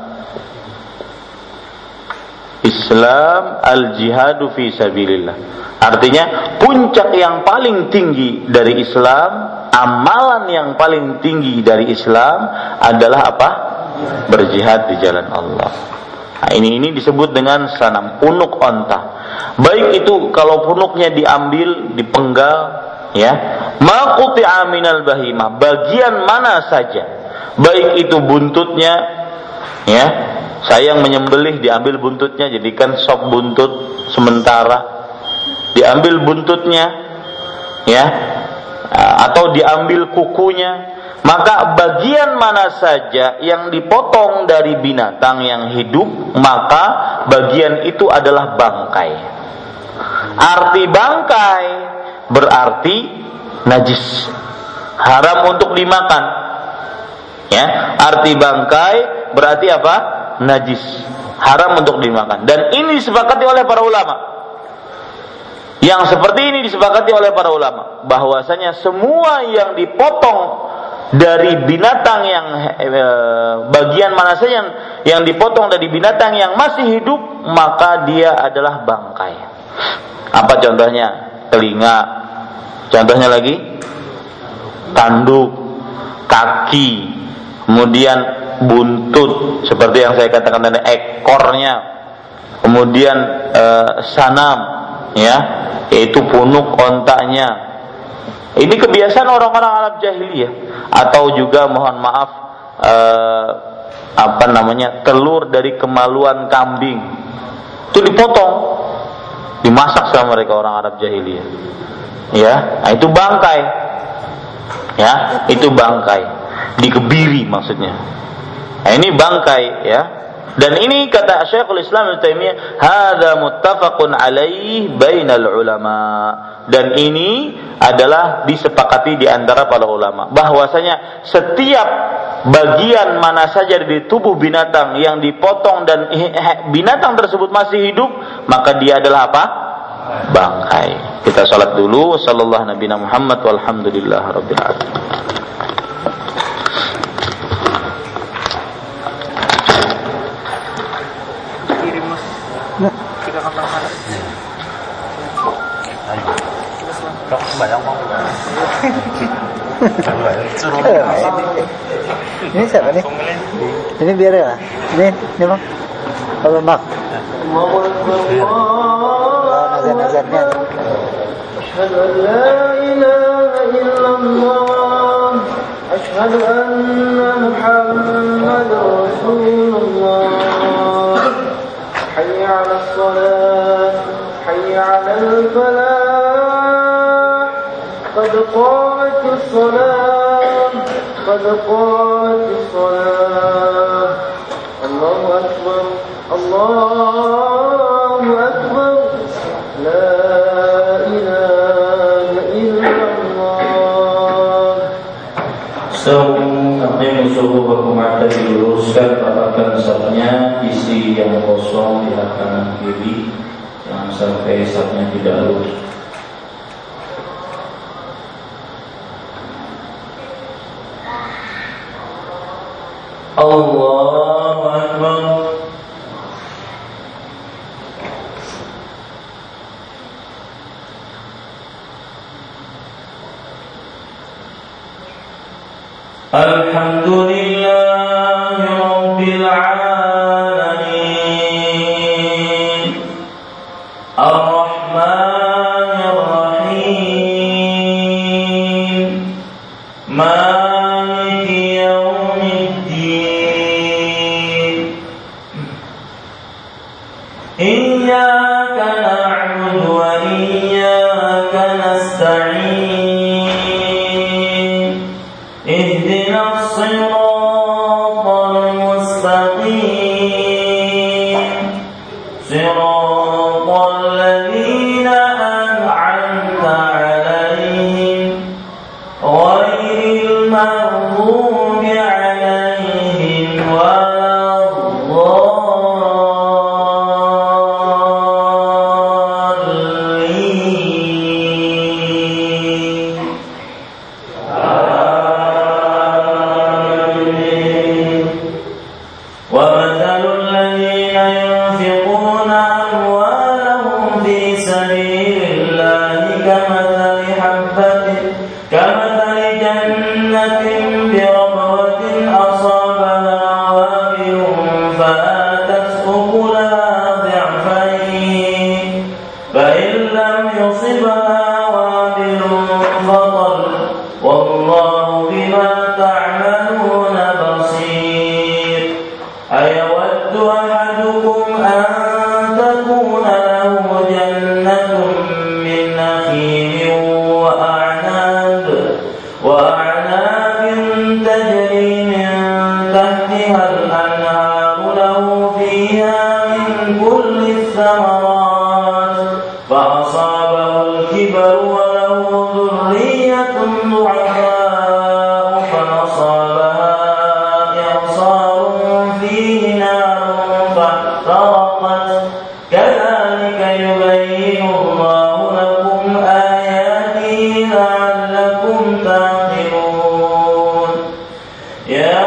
Islam al jihadu fi sabilillah. Artinya puncak yang paling tinggi dari Islam, amalan yang paling tinggi dari Islam adalah apa? Berjihad di jalan Allah. Nah, ini ini disebut dengan sanam punuk onta. Baik itu kalau punuknya diambil, dipenggal, ya, makuti aminal bahimah, bagian mana saja, baik itu buntutnya, ya, saya yang menyembelih diambil buntutnya jadikan sop buntut sementara. Diambil buntutnya ya atau diambil kukunya. Maka bagian mana saja yang dipotong dari binatang yang hidup maka bagian itu adalah bangkai. Arti bangkai berarti najis haram untuk dimakan. Ya arti bangkai berarti apa najis, haram untuk dimakan. Dan ini disepakati oleh para ulama. Yang seperti ini disepakati oleh para ulama bahwasanya semua yang dipotong dari binatang yang eh, bagian mana saja yang, yang dipotong dari binatang yang masih hidup maka dia adalah bangkai. Apa contohnya? Telinga. Contohnya lagi tanduk, kaki, kemudian buntut seperti yang saya katakan tadi ekornya. Kemudian e, sanam ya yaitu punuk ontaknya ini kebiasaan orang-orang Arab jahiliyah. Atau juga mohon maaf e, apa namanya telur dari kemaluan kambing. Itu dipotong dimasak sama mereka orang Arab jahiliyah. Ya nah, itu bangkai. Ya itu bangkai. Dikebiri maksudnya Nah, ini bangkai ya. Dan ini kata Syekhul Islam Ibnu Taimiyah, "Hadza muttafaqun alaih bainal ulama." Dan ini adalah disepakati di antara para ulama bahwasanya setiap bagian mana saja di tubuh binatang yang dipotong dan binatang tersebut masih hidup, maka dia adalah apa? Bangkai. Kita salat dulu. Sallallahu Nabi Muhammad walhamdulillah alamin. ini siapa nih? Ini biar ya. Ini, ini bang. Kalau bang. Oh, nazar-nazarnya. أشهد أن لا إله إلا الله أشهد أن محمد رسول الله حي على الصلاة قامت الصلاة قد قامت الصلاة الله أكبر الله أكبر لا إله إلا الله Sampai suhu berkumata diluruskan rapatkan sapnya isi yang kosong di kanan kiri yang sampai sapnya tidak lurus الحمد لله يا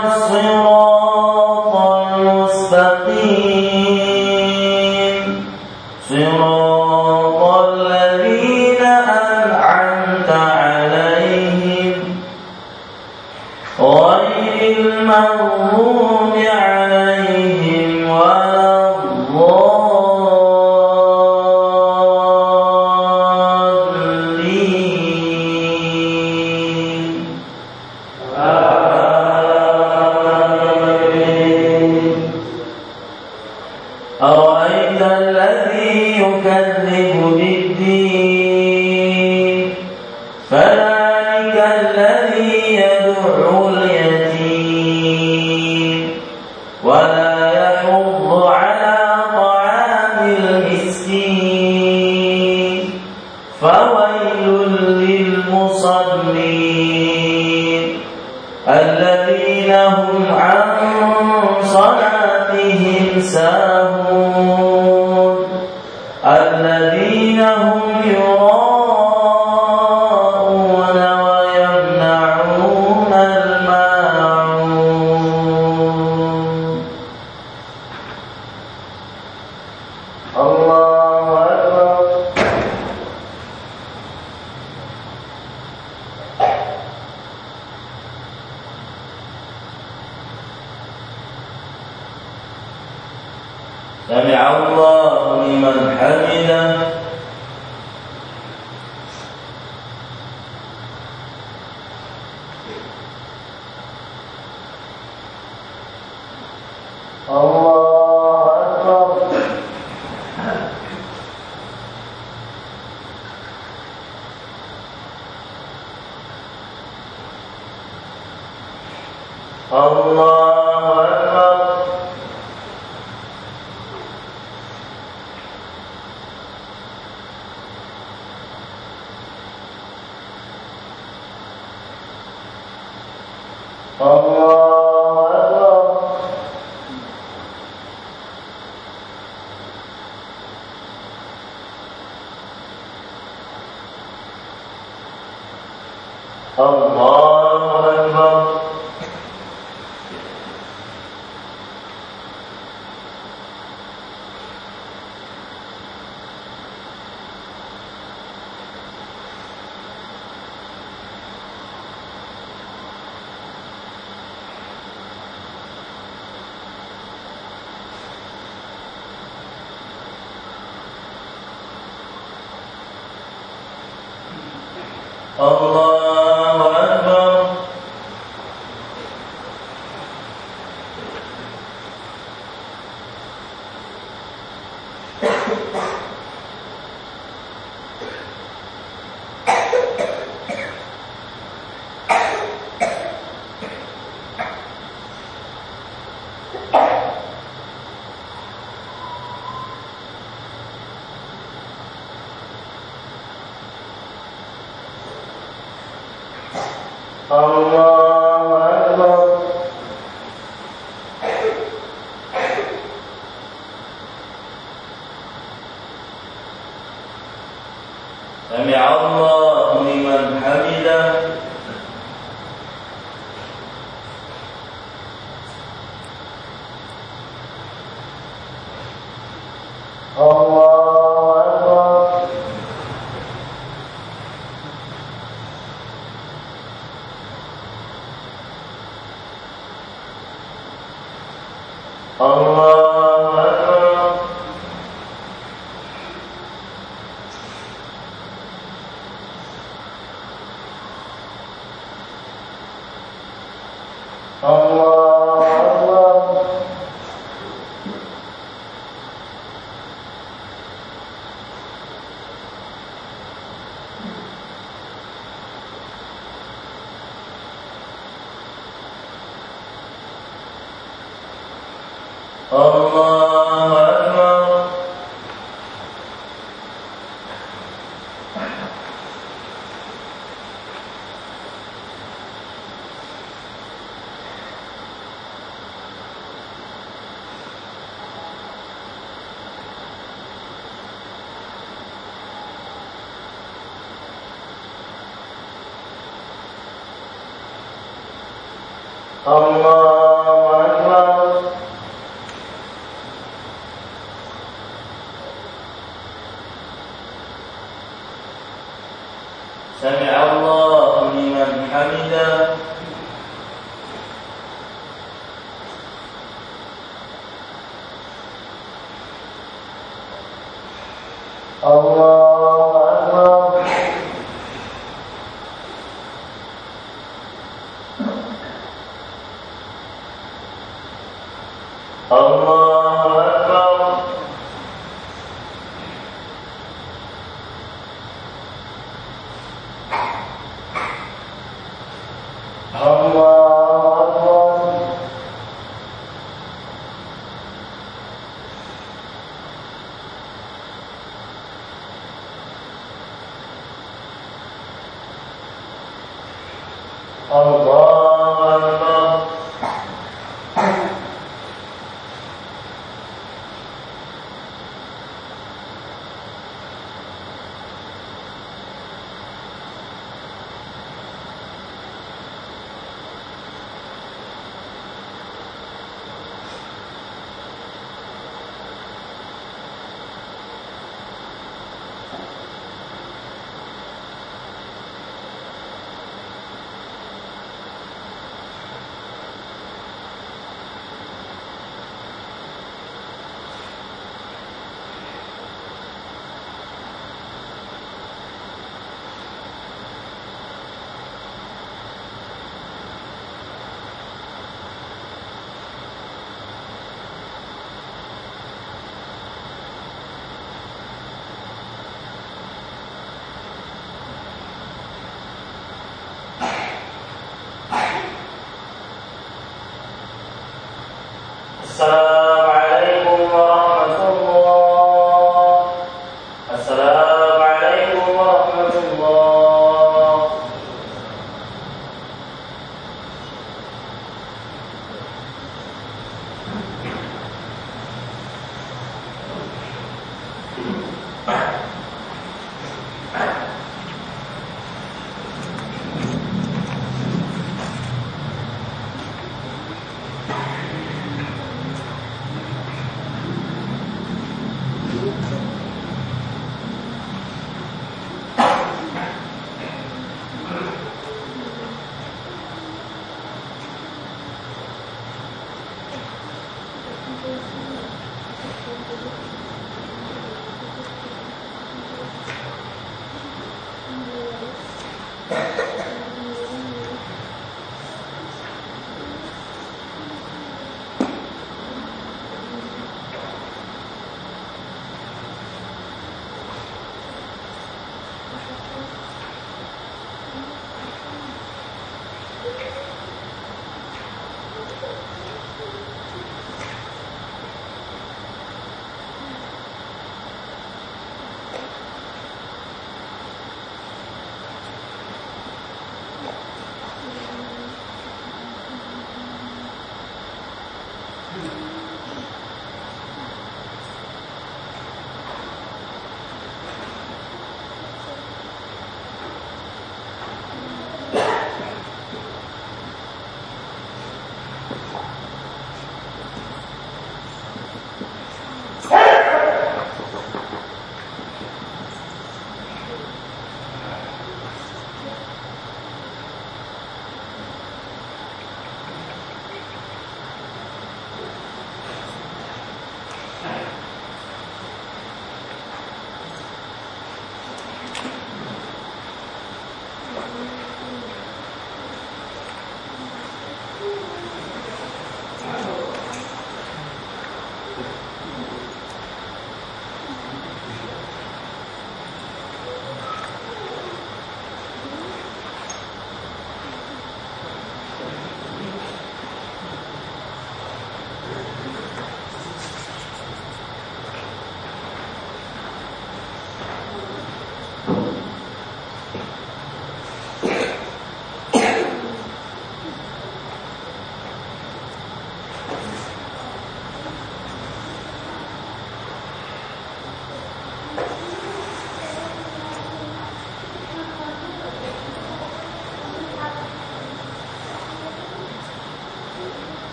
الصراط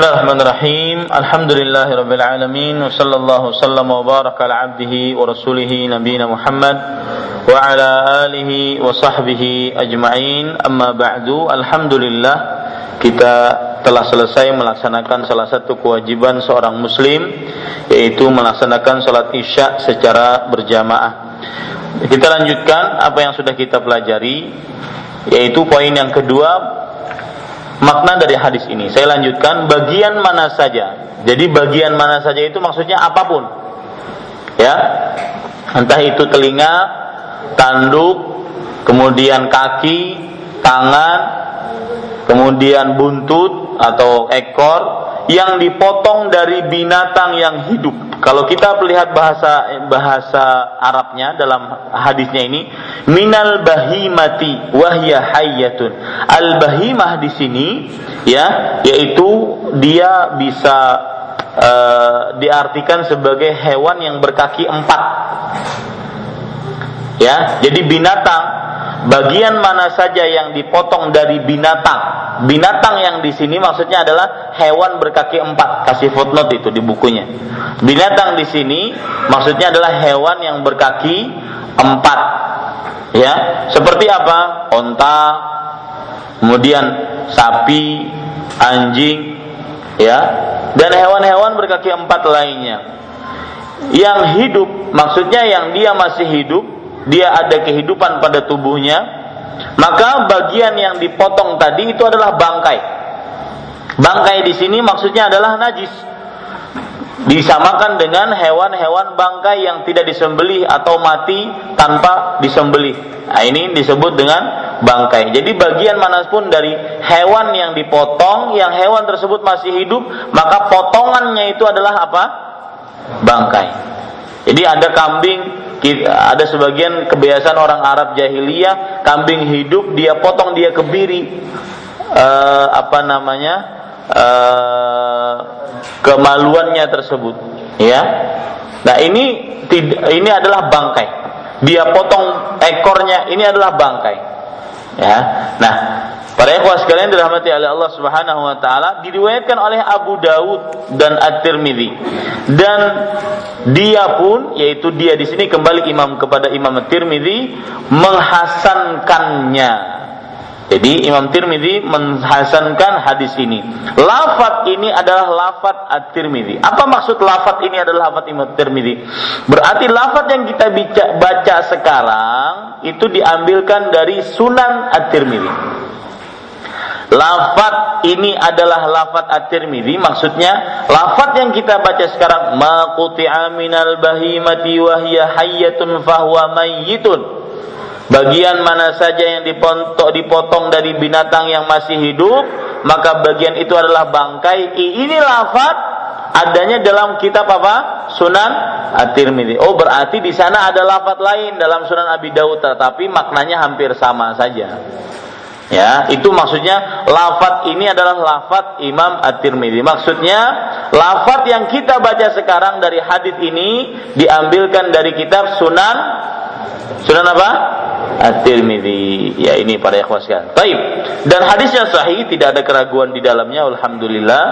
Bismillahirrahmanirrahim. Alhamdulillahirabbil alamin wa sallallahu sallam wa baraka ala abdihi wa rasulih nabiyina Muhammad wa ala alihi wa sahbihi ajma'in. Amma ba'du. Alhamdulillah kita telah selesai melaksanakan salah satu kewajiban seorang muslim yaitu melaksanakan salat Isya secara berjamaah. Kita lanjutkan apa yang sudah kita pelajari yaitu poin yang kedua makna dari hadis ini. Saya lanjutkan bagian mana saja. Jadi bagian mana saja itu maksudnya apa pun. Ya. Entah itu telinga, tanduk, kemudian kaki, tangan, kemudian buntut atau ekor yang dipotong dari binatang yang hidup kalau kita melihat bahasa bahasa Arabnya dalam hadisnya ini, minal bahimati wahya hayyatun. Al bahimah di sini ya, yaitu dia bisa uh, diartikan sebagai hewan yang berkaki empat. Ya, jadi binatang bagian mana saja yang dipotong dari binatang. Binatang yang di sini maksudnya adalah hewan berkaki empat. Kasih footnote itu di bukunya. Binatang di sini maksudnya adalah hewan yang berkaki empat. Ya, seperti apa? Onta, kemudian sapi, anjing, ya, dan hewan-hewan berkaki empat lainnya. Yang hidup maksudnya yang dia masih hidup dia ada kehidupan pada tubuhnya, maka bagian yang dipotong tadi itu adalah bangkai. Bangkai di sini maksudnya adalah najis. Disamakan dengan hewan-hewan bangkai yang tidak disembelih atau mati tanpa disembelih. Nah, ini disebut dengan bangkai. Jadi bagian mana pun dari hewan yang dipotong, yang hewan tersebut masih hidup, maka potongannya itu adalah apa? Bangkai. Jadi ada kambing ada sebagian kebiasaan orang Arab jahiliyah kambing hidup dia potong dia kebiri uh, apa namanya? Uh, kemaluannya tersebut. Ya. Nah ini ini adalah bangkai. Dia potong ekornya ini adalah bangkai. Ya. Nah Para ikhwah sekalian dirahmati oleh Allah Subhanahu wa taala diriwayatkan oleh Abu Daud dan At-Tirmidzi. Dan dia pun yaitu dia di sini kembali imam kepada Imam At-Tirmidzi menghasankannya. Jadi Imam Tirmidzi menghasankan hadis ini. Lafat ini adalah lafat At-Tirmidzi. Apa maksud lafat ini adalah lafat Imam Tirmidzi? Berarti lafat yang kita baca sekarang itu diambilkan dari Sunan At-Tirmidzi. Lafat ini adalah lafat at-Tirmidzi maksudnya lafat yang kita baca sekarang ma quti'a minal bahimati wa hiya hayyatun fahuwa mayyitun. Bagian mana saja yang dipotong, dipotong dari binatang yang masih hidup, maka bagian itu adalah bangkai. Ini lafat adanya dalam kitab apa? Sunan At-Tirmidzi. Oh, berarti di sana ada lafat lain dalam Sunan Abi Dawud, tetapi maknanya hampir sama saja. Ya, itu maksudnya lafat ini adalah lafat Imam At-Tirmidzi. Maksudnya lafat yang kita baca sekarang dari hadis ini diambilkan dari kitab Sunan Sunan apa? At-Tirmidzi. Ya ini para ikhwas sekalian. Baik. Dan hadisnya sahih, tidak ada keraguan di dalamnya alhamdulillah.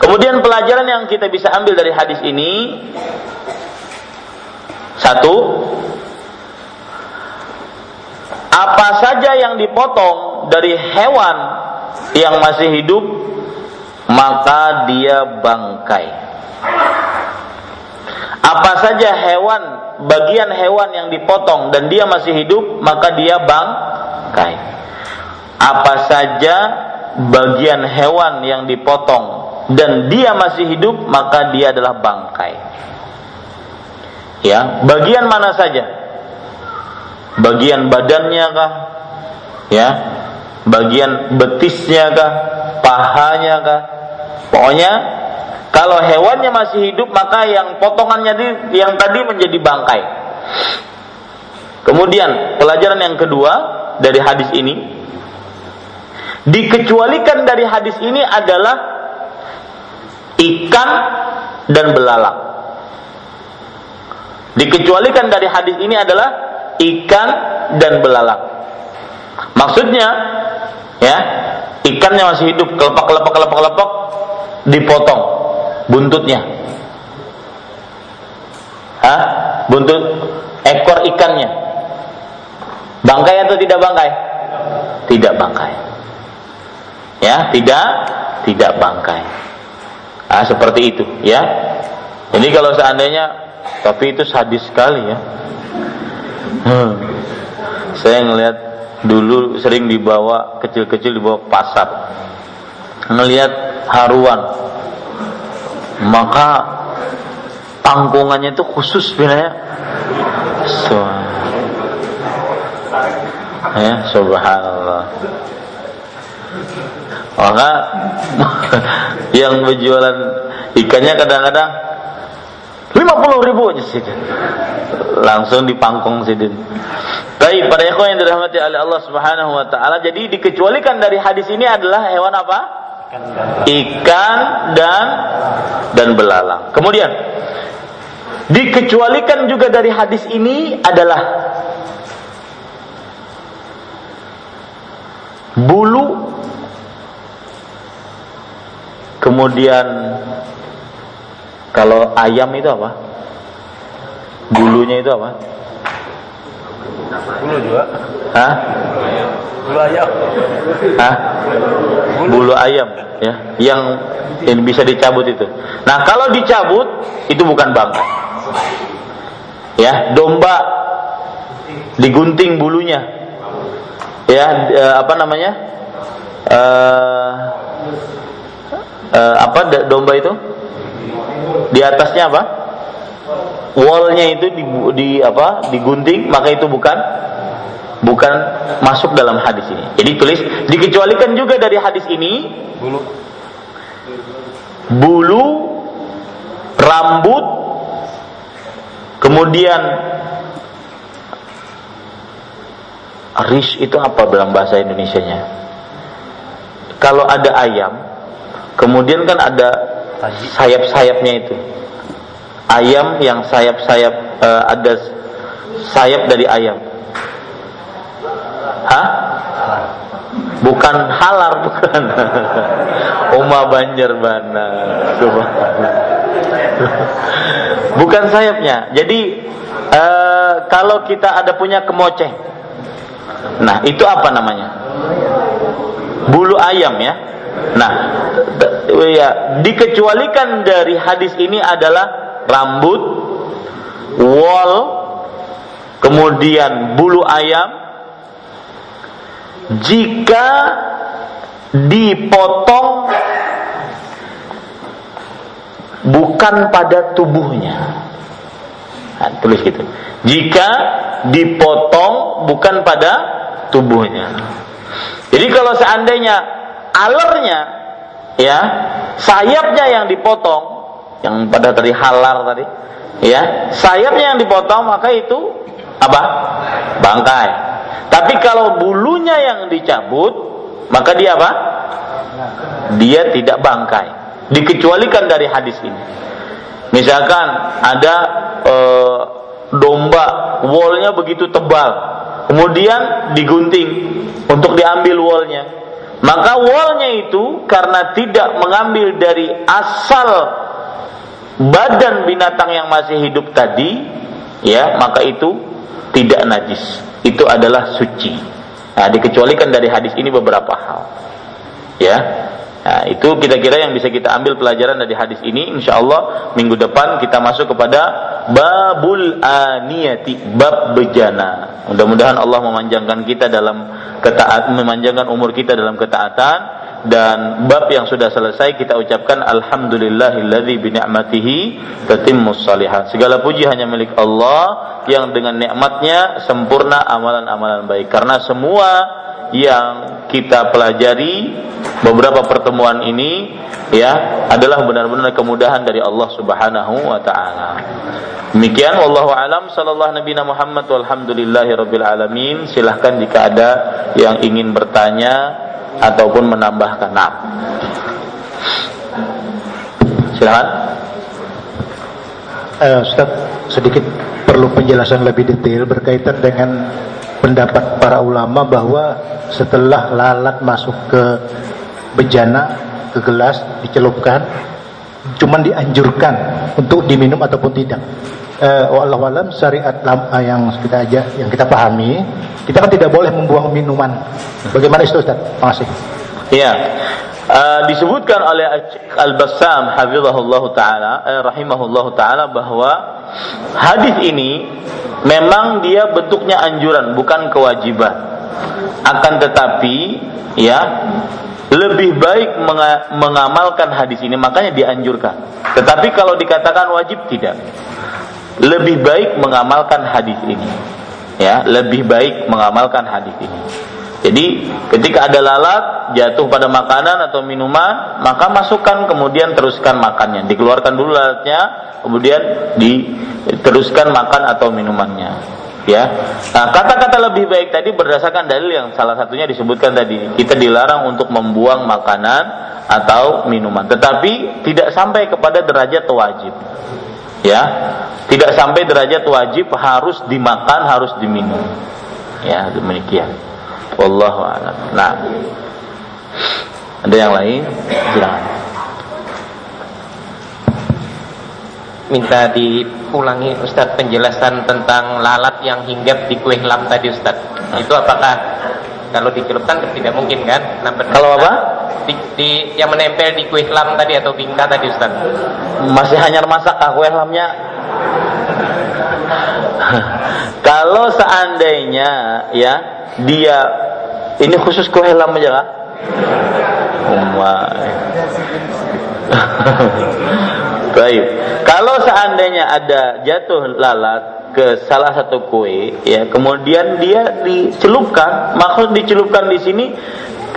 Kemudian pelajaran yang kita bisa ambil dari hadis ini satu, apa saja yang dipotong dari hewan yang masih hidup maka dia bangkai. Apa saja hewan, bagian hewan yang dipotong dan dia masih hidup, maka dia bangkai. Apa saja bagian hewan yang dipotong dan dia masih hidup, maka dia adalah bangkai. Ya, bagian mana saja? Bagian badannya kah? Ya. Bagian betisnya kah? Pahanya kah? Pokoknya kalau hewannya masih hidup maka yang potongannya di, yang tadi menjadi bangkai. Kemudian pelajaran yang kedua dari hadis ini Dikecualikan dari hadis ini adalah ikan dan belalang. Dikecualikan dari hadis ini adalah ikan dan belalang. Maksudnya, ya, ikannya masih hidup, kelepak kelepak kelepak kelepak dipotong buntutnya. Hah? Buntut ekor ikannya. Bangkai atau tidak bangkai? Tidak bangkai. Ya, tidak tidak bangkai. Ah, seperti itu, ya. Jadi kalau seandainya tapi itu sadis sekali ya. Hmm. Saya ngelihat dulu sering dibawa kecil-kecil dibawa ke pasar. Ngelihat haruan. Maka tangkungannya itu khusus sebenarnya. So, ya, subhanallah. Maka yang berjualan ikannya kadang-kadang lima puluh ribu aja sih langsung dipangkong sidin. Baik, pada ikhwan yang dirahmati oleh Allah Subhanahu wa taala, jadi dikecualikan dari hadis ini adalah hewan apa? Ikan dan dan belalang. Kemudian dikecualikan juga dari hadis ini adalah bulu kemudian kalau ayam itu apa? Bulunya itu apa? Bulu juga. Hah? bulu ayam. Hah? bulu. Ayam ya. Yang yang bisa dicabut itu. Nah kalau dicabut itu bukan bangkai. Ya domba digunting bulunya. Ya e, apa namanya? E, e, apa domba itu di atasnya apa? Wallnya itu di, di apa? Digunting maka itu bukan bukan masuk dalam hadis ini. Jadi tulis dikecualikan juga dari hadis ini. Bulu. Bulu rambut kemudian rish itu apa dalam bahasa Indonesianya? Kalau ada ayam kemudian kan ada sayap-sayapnya itu ayam yang sayap-sayap uh, ada sayap dari ayam Hah? Bukan halar bukan. Uma Banjarbana. Bukan sayapnya. Jadi uh, kalau kita ada punya kemoceng. Nah, itu apa namanya? Bulu ayam ya. Nah, ya dikecualikan dari hadis ini adalah rambut, wol, kemudian bulu ayam, jika dipotong bukan pada tubuhnya. Nah, tulis gitu. Jika dipotong bukan pada tubuhnya. Jadi kalau seandainya alernya ya, sayapnya yang dipotong yang pada tadi halar tadi, ya, sayapnya yang dipotong maka itu apa? Bangkai. Tapi kalau bulunya yang dicabut, maka dia apa? Dia tidak bangkai. Dikecualikan dari hadis ini. Misalkan ada e, domba, wallnya begitu tebal, kemudian digunting untuk diambil wallnya. Maka wallnya itu karena tidak mengambil dari asal badan binatang yang masih hidup tadi, ya maka itu tidak najis itu adalah suci. Nah, dikecualikan dari hadis ini beberapa hal. Ya. Nah, itu kira-kira yang bisa kita ambil pelajaran dari hadis ini. Insya Allah minggu depan kita masuk kepada babul aniyati, bab bejana. Mudah-mudahan Allah memanjangkan kita dalam ketaat, memanjangkan umur kita dalam ketaatan dan bab yang sudah selesai kita ucapkan alhamdulillahilladzi bi ni'matihi tatimmus salihat. Segala puji hanya milik Allah yang dengan nikmatnya sempurna amalan-amalan baik. Karena semua yang kita pelajari beberapa pertemuan ini ya adalah benar-benar kemudahan dari Allah Subhanahu wa taala. Demikian wallahu alam sallallahu nabi Muhammad walhamdulillahi rabbil alamin. Silahkan jika ada yang ingin bertanya ataupun menambahkan. Nah. Silakan. Uh, Ustaz, sedikit perlu penjelasan lebih detail berkaitan dengan pendapat para ulama bahwa setelah lalat masuk ke bejana, ke gelas, dicelupkan, cuman dianjurkan untuk diminum ataupun tidak. Uh, Allah alam syariat uh, yang kita aja yang kita pahami, kita kan tidak boleh membuang minuman. Bagaimana itu Ustaz? Terima kasih. Iya. Uh, disebutkan oleh Al-Bassam hafizahullah taala eh, rahimahullah taala bahwa hadis ini memang dia bentuknya anjuran bukan kewajiban. Akan tetapi ya lebih baik mengamalkan hadis ini makanya dianjurkan. Tetapi kalau dikatakan wajib tidak. Lebih baik mengamalkan hadis ini. Ya, lebih baik mengamalkan hadis ini. Jadi ketika ada lalat jatuh pada makanan atau minuman, maka masukkan kemudian teruskan makannya. Dikeluarkan dulu lalatnya, kemudian diteruskan makan atau minumannya. Ya, nah, kata-kata lebih baik tadi berdasarkan dalil yang salah satunya disebutkan tadi. Kita dilarang untuk membuang makanan atau minuman, tetapi tidak sampai kepada derajat wajib. Ya, tidak sampai derajat wajib harus dimakan, harus diminum. Ya, demikian. Wallahu a'lam. Nah. Ada yang lain? Silakan. Minta diulangi Ustadz penjelasan tentang lalat yang hinggap di kue lam tadi Ustadz. Itu apakah kalau dicelupkan tidak mungkin kan? Nah, kalau apa? Di, di, yang menempel di kue lam tadi atau bingka tadi Ustaz. Masih hanya masak ah, kue lamnya. kalau seandainya ya dia ini khusus kue lam aja kah? Baik. Kalau seandainya ada jatuh lalat ke salah satu kue, ya, kemudian dia dicelupkan, maksud dicelupkan di sini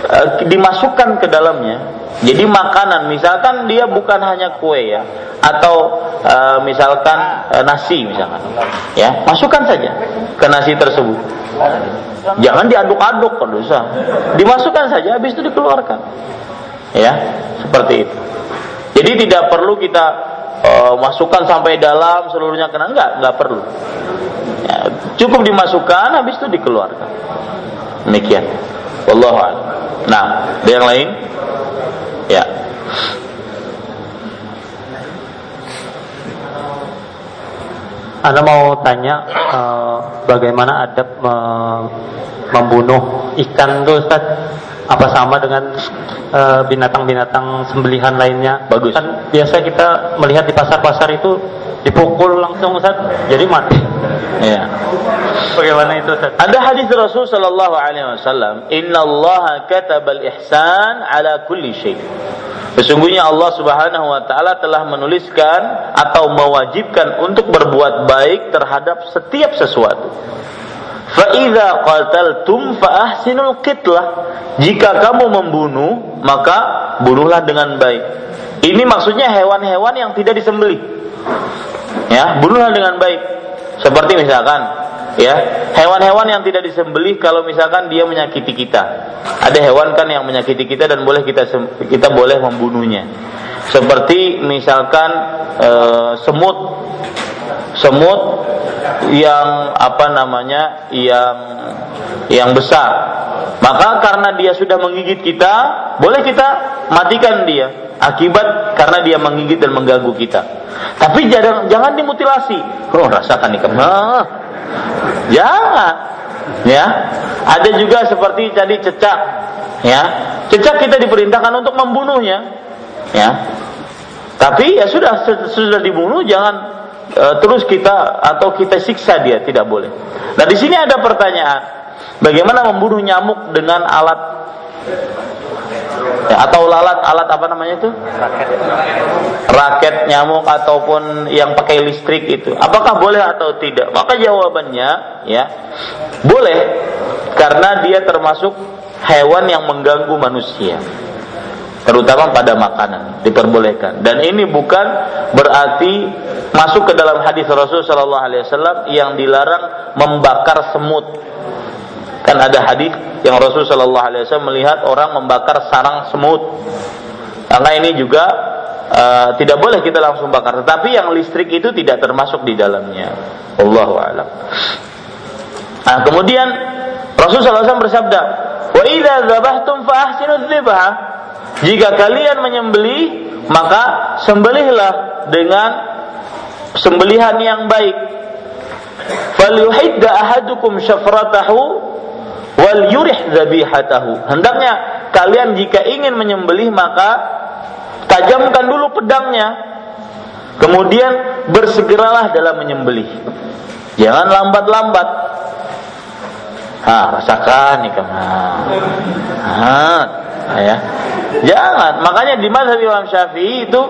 e, dimasukkan ke dalamnya. Jadi makanan, misalkan dia bukan hanya kue ya, atau e, misalkan e, nasi misalkan, ya, masukkan saja ke nasi tersebut. Jangan diaduk-aduk kalau dosa. Dimasukkan saja, habis itu dikeluarkan. Ya, seperti itu. Jadi tidak perlu kita uh, masukkan sampai dalam seluruhnya kena enggak, enggak perlu. Ya, cukup dimasukkan, habis itu dikeluarkan. Demikian. Wallahu. Nah, ada yang lain? Ya. Anda mau tanya uh, bagaimana adab uh, membunuh ikan itu Ustaz? Apa sama dengan eh, binatang-binatang uh, sembelihan lainnya? Bagus. Kan biasa kita melihat di pasar-pasar itu dipukul langsung Ustaz, jadi mati. Ya. Bagaimana itu Ustaz? Ada hadis Rasul sallallahu alaihi wasallam, "Inna Allah katabal ihsan ala kulli syai." Sesungguhnya Allah Subhanahu wa taala telah menuliskan atau mewajibkan untuk berbuat baik terhadap setiap sesuatu. Fa idza qataltum fa ahsinul qitlah. Jika kamu membunuh, maka bunuhlah dengan baik. Ini maksudnya hewan-hewan yang tidak disembelih. Ya, bunuhlah dengan baik. Seperti misalkan ya hewan-hewan yang tidak disembelih kalau misalkan dia menyakiti kita ada hewan kan yang menyakiti kita dan boleh kita kita boleh membunuhnya seperti misalkan e, semut semut yang apa namanya yang yang besar maka karena dia sudah menggigit kita boleh kita matikan dia akibat karena dia menggigit dan mengganggu kita tapi jangan jangan dimutilasi oh rasakan nih kamu Jangan. Ya. Ada juga seperti tadi cecak. Ya. Cecak kita diperintahkan untuk membunuhnya. Ya. Tapi ya sudah sudah dibunuh jangan uh, terus kita atau kita siksa dia tidak boleh. Nah di sini ada pertanyaan, bagaimana membunuh nyamuk dengan alat? Ya, atau lalat alat apa namanya itu? Raket. Raket nyamuk ataupun yang pakai listrik itu. Apakah boleh atau tidak? Maka jawabannya ya boleh. Karena dia termasuk hewan yang mengganggu manusia. Terutama pada makanan diperbolehkan. Dan ini bukan berarti masuk ke dalam hadis Rasul Shallallahu Alaihi Wasallam yang dilarang membakar semut Kan ada hadis yang Rasul Shallallahu Alaihi Wasallam melihat orang membakar sarang semut. Karena ini juga uh, tidak boleh kita langsung bakar. Tetapi yang listrik itu tidak termasuk di dalamnya. Allahu a'lam. Nah, kemudian Rasul SAW bersabda, "Wa idza dzabhtum fa ahsinu Jika kalian menyembelih, maka sembelihlah dengan sembelihan yang baik. Falyuhidda ahadukum syafratahu wal yurih dzabihatahu. Hendaknya kalian jika ingin menyembelih maka tajamkan dulu pedangnya. Kemudian bersegeralah dalam menyembelih. Jangan lambat-lambat. Ha, rasakan nih kamu. Ha, ya. Jangan. Makanya di mazhab Imam Syafi'i itu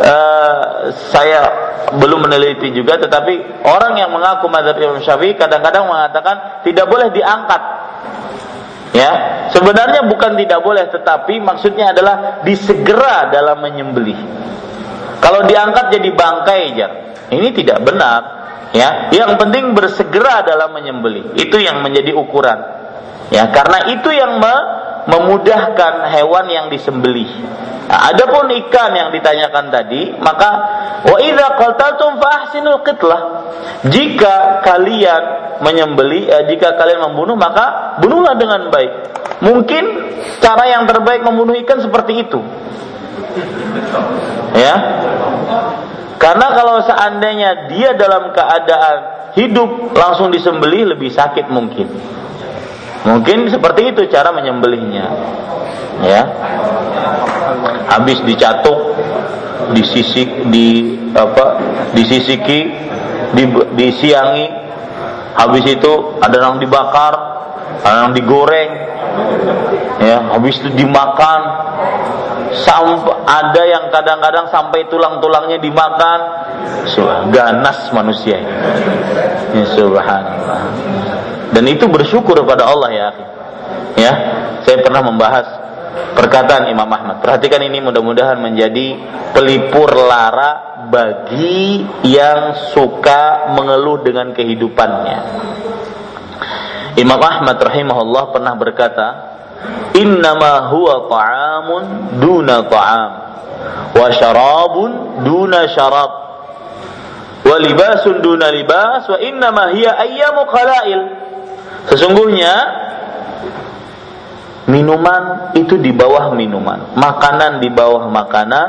uh, saya belum meneliti juga tetapi orang yang mengaku mazhab Imam Syafi'i kadang-kadang mengatakan tidak boleh diangkat. Ya, sebenarnya bukan tidak boleh tetapi maksudnya adalah disegera dalam menyembelih. Kalau diangkat jadi bangkai jar. Ini tidak benar ya yang penting bersegera dalam menyembelih itu yang menjadi ukuran ya karena itu yang me memudahkan hewan yang disembelih. Nah, adapun ikan yang ditanyakan tadi maka wa idza jika kalian menyembelih eh, jika kalian membunuh maka bunuhlah dengan baik. Mungkin cara yang terbaik membunuh ikan seperti itu. Ya? Karena kalau seandainya dia dalam keadaan hidup langsung disembelih lebih sakit mungkin. Mungkin seperti itu cara menyembelihnya. Ya. Habis dicatuk, disisik, di apa? disisiki, di, disiangi. Habis itu ada yang dibakar, ada yang digoreng. Ya, habis itu dimakan, sampai ada yang kadang-kadang sampai tulang-tulangnya dimakan ganas manusia ya, subhanallah dan itu bersyukur kepada Allah ya ya saya pernah membahas perkataan Imam Ahmad. Perhatikan ini mudah-mudahan menjadi pelipur lara bagi yang suka mengeluh dengan kehidupannya. Imam Ahmad rahimahullah pernah berkata innama huwa ta'amun duna ta'am wa syarabun duna syarab wa libasun duna libas wa innama hiya ayyamu qalail sesungguhnya minuman itu di bawah minuman. Makanan di bawah makanan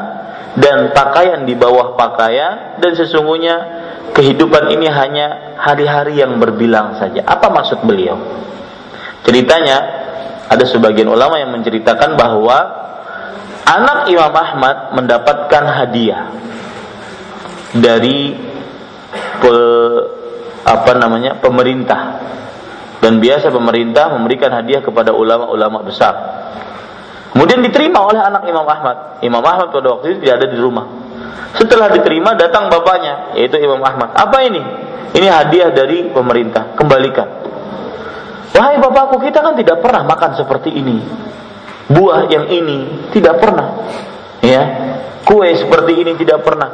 dan pakaian di bawah pakaian. Dan sesungguhnya kehidupan ini hanya hari-hari yang berbilang saja. Apa maksud beliau? Ceritanya ada sebagian ulama yang menceritakan bahwa anak Imam Ahmad mendapatkan hadiah dari pe, apa namanya pemerintah dan biasa pemerintah memberikan hadiah kepada ulama-ulama besar. Kemudian diterima oleh anak Imam Ahmad. Imam Ahmad pada waktu itu tidak ada di rumah. Setelah diterima datang bapaknya yaitu Imam Ahmad. Apa ini? Ini hadiah dari pemerintah. Kembalikan. Wahai bapakku, kita kan tidak pernah makan seperti ini. Buah yang ini tidak pernah. Ya. Kue seperti ini tidak pernah.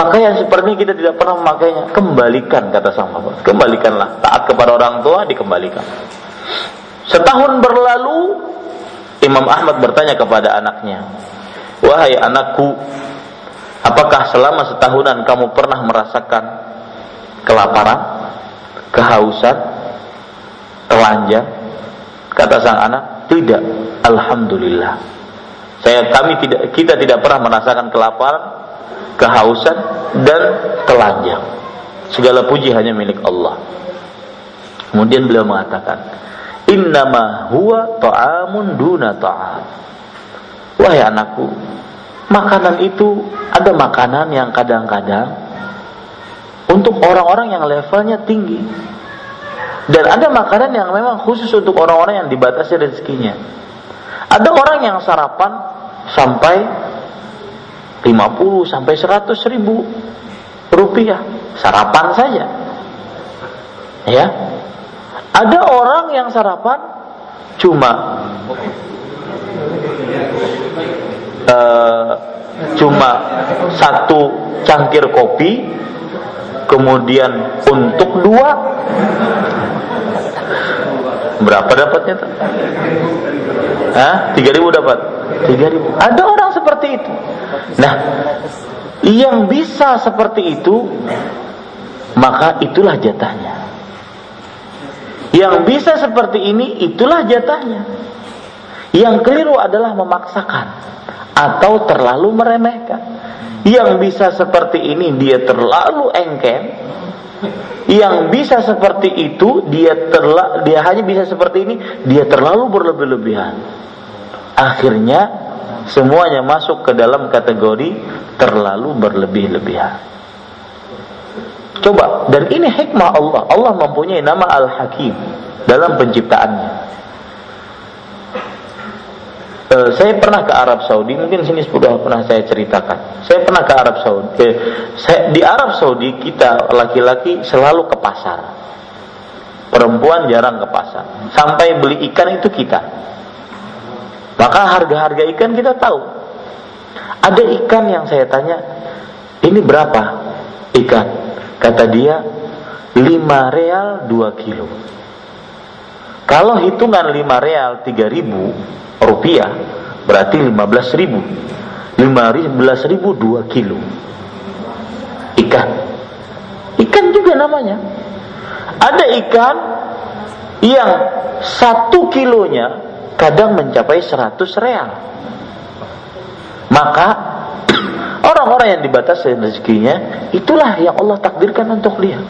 Pakaian seperti kita tidak pernah memakainya. Kembalikan kata sang bapak. Kembalikanlah. Taat kepada orang tua dikembalikan. Setahun berlalu Imam Ahmad bertanya kepada anaknya, "Wahai anakku, apakah selama setahunan kamu pernah merasakan kelaparan, kehausan, telanjang? Kata sang anak, tidak. Alhamdulillah. Saya kami tidak kita tidak pernah merasakan kelaparan, kehausan dan telanjang. Segala puji hanya milik Allah. Kemudian beliau mengatakan, Innama huwa ta'amun duna ta'am. Wahai anakku, makanan itu ada makanan yang kadang-kadang untuk orang-orang yang levelnya tinggi dan ada makanan yang memang khusus untuk orang-orang yang dibatasi rezekinya. Ada orang yang sarapan sampai 50 sampai 100 ribu rupiah sarapan saja. Ya. Ada orang yang sarapan cuma uh, cuma satu cangkir kopi kemudian untuk dua Berapa dapatnya? Hah? 3000 dapat? 3000. Ada orang seperti itu. Nah, yang bisa seperti itu maka itulah jatahnya. Yang bisa seperti ini itulah jatahnya. Yang keliru adalah memaksakan atau terlalu meremehkan. Yang bisa seperti ini dia terlalu engken. Yang bisa seperti itu dia terla, dia hanya bisa seperti ini dia terlalu berlebih-lebihan. Akhirnya semuanya masuk ke dalam kategori terlalu berlebih-lebihan. Coba, dan ini hikmah Allah. Allah mempunyai nama Al-Hakim dalam penciptaannya. Uh, saya pernah ke Arab Saudi, mungkin sini sudah pernah saya ceritakan. Saya pernah ke Arab Saudi. Eh, saya, di Arab Saudi kita laki-laki selalu ke pasar. Perempuan jarang ke pasar. Sampai beli ikan itu kita. Maka harga-harga ikan kita tahu. Ada ikan yang saya tanya, ini berapa ikan? Kata dia, 5 real 2 kilo. Kalau hitungan 5 real 3 ribu, rupiah berarti 15 ribu 15 ribu 2 kilo ikan ikan juga namanya ada ikan yang satu kilonya kadang mencapai 100 real maka orang-orang yang dibatasi rezekinya itulah yang Allah takdirkan untuk dia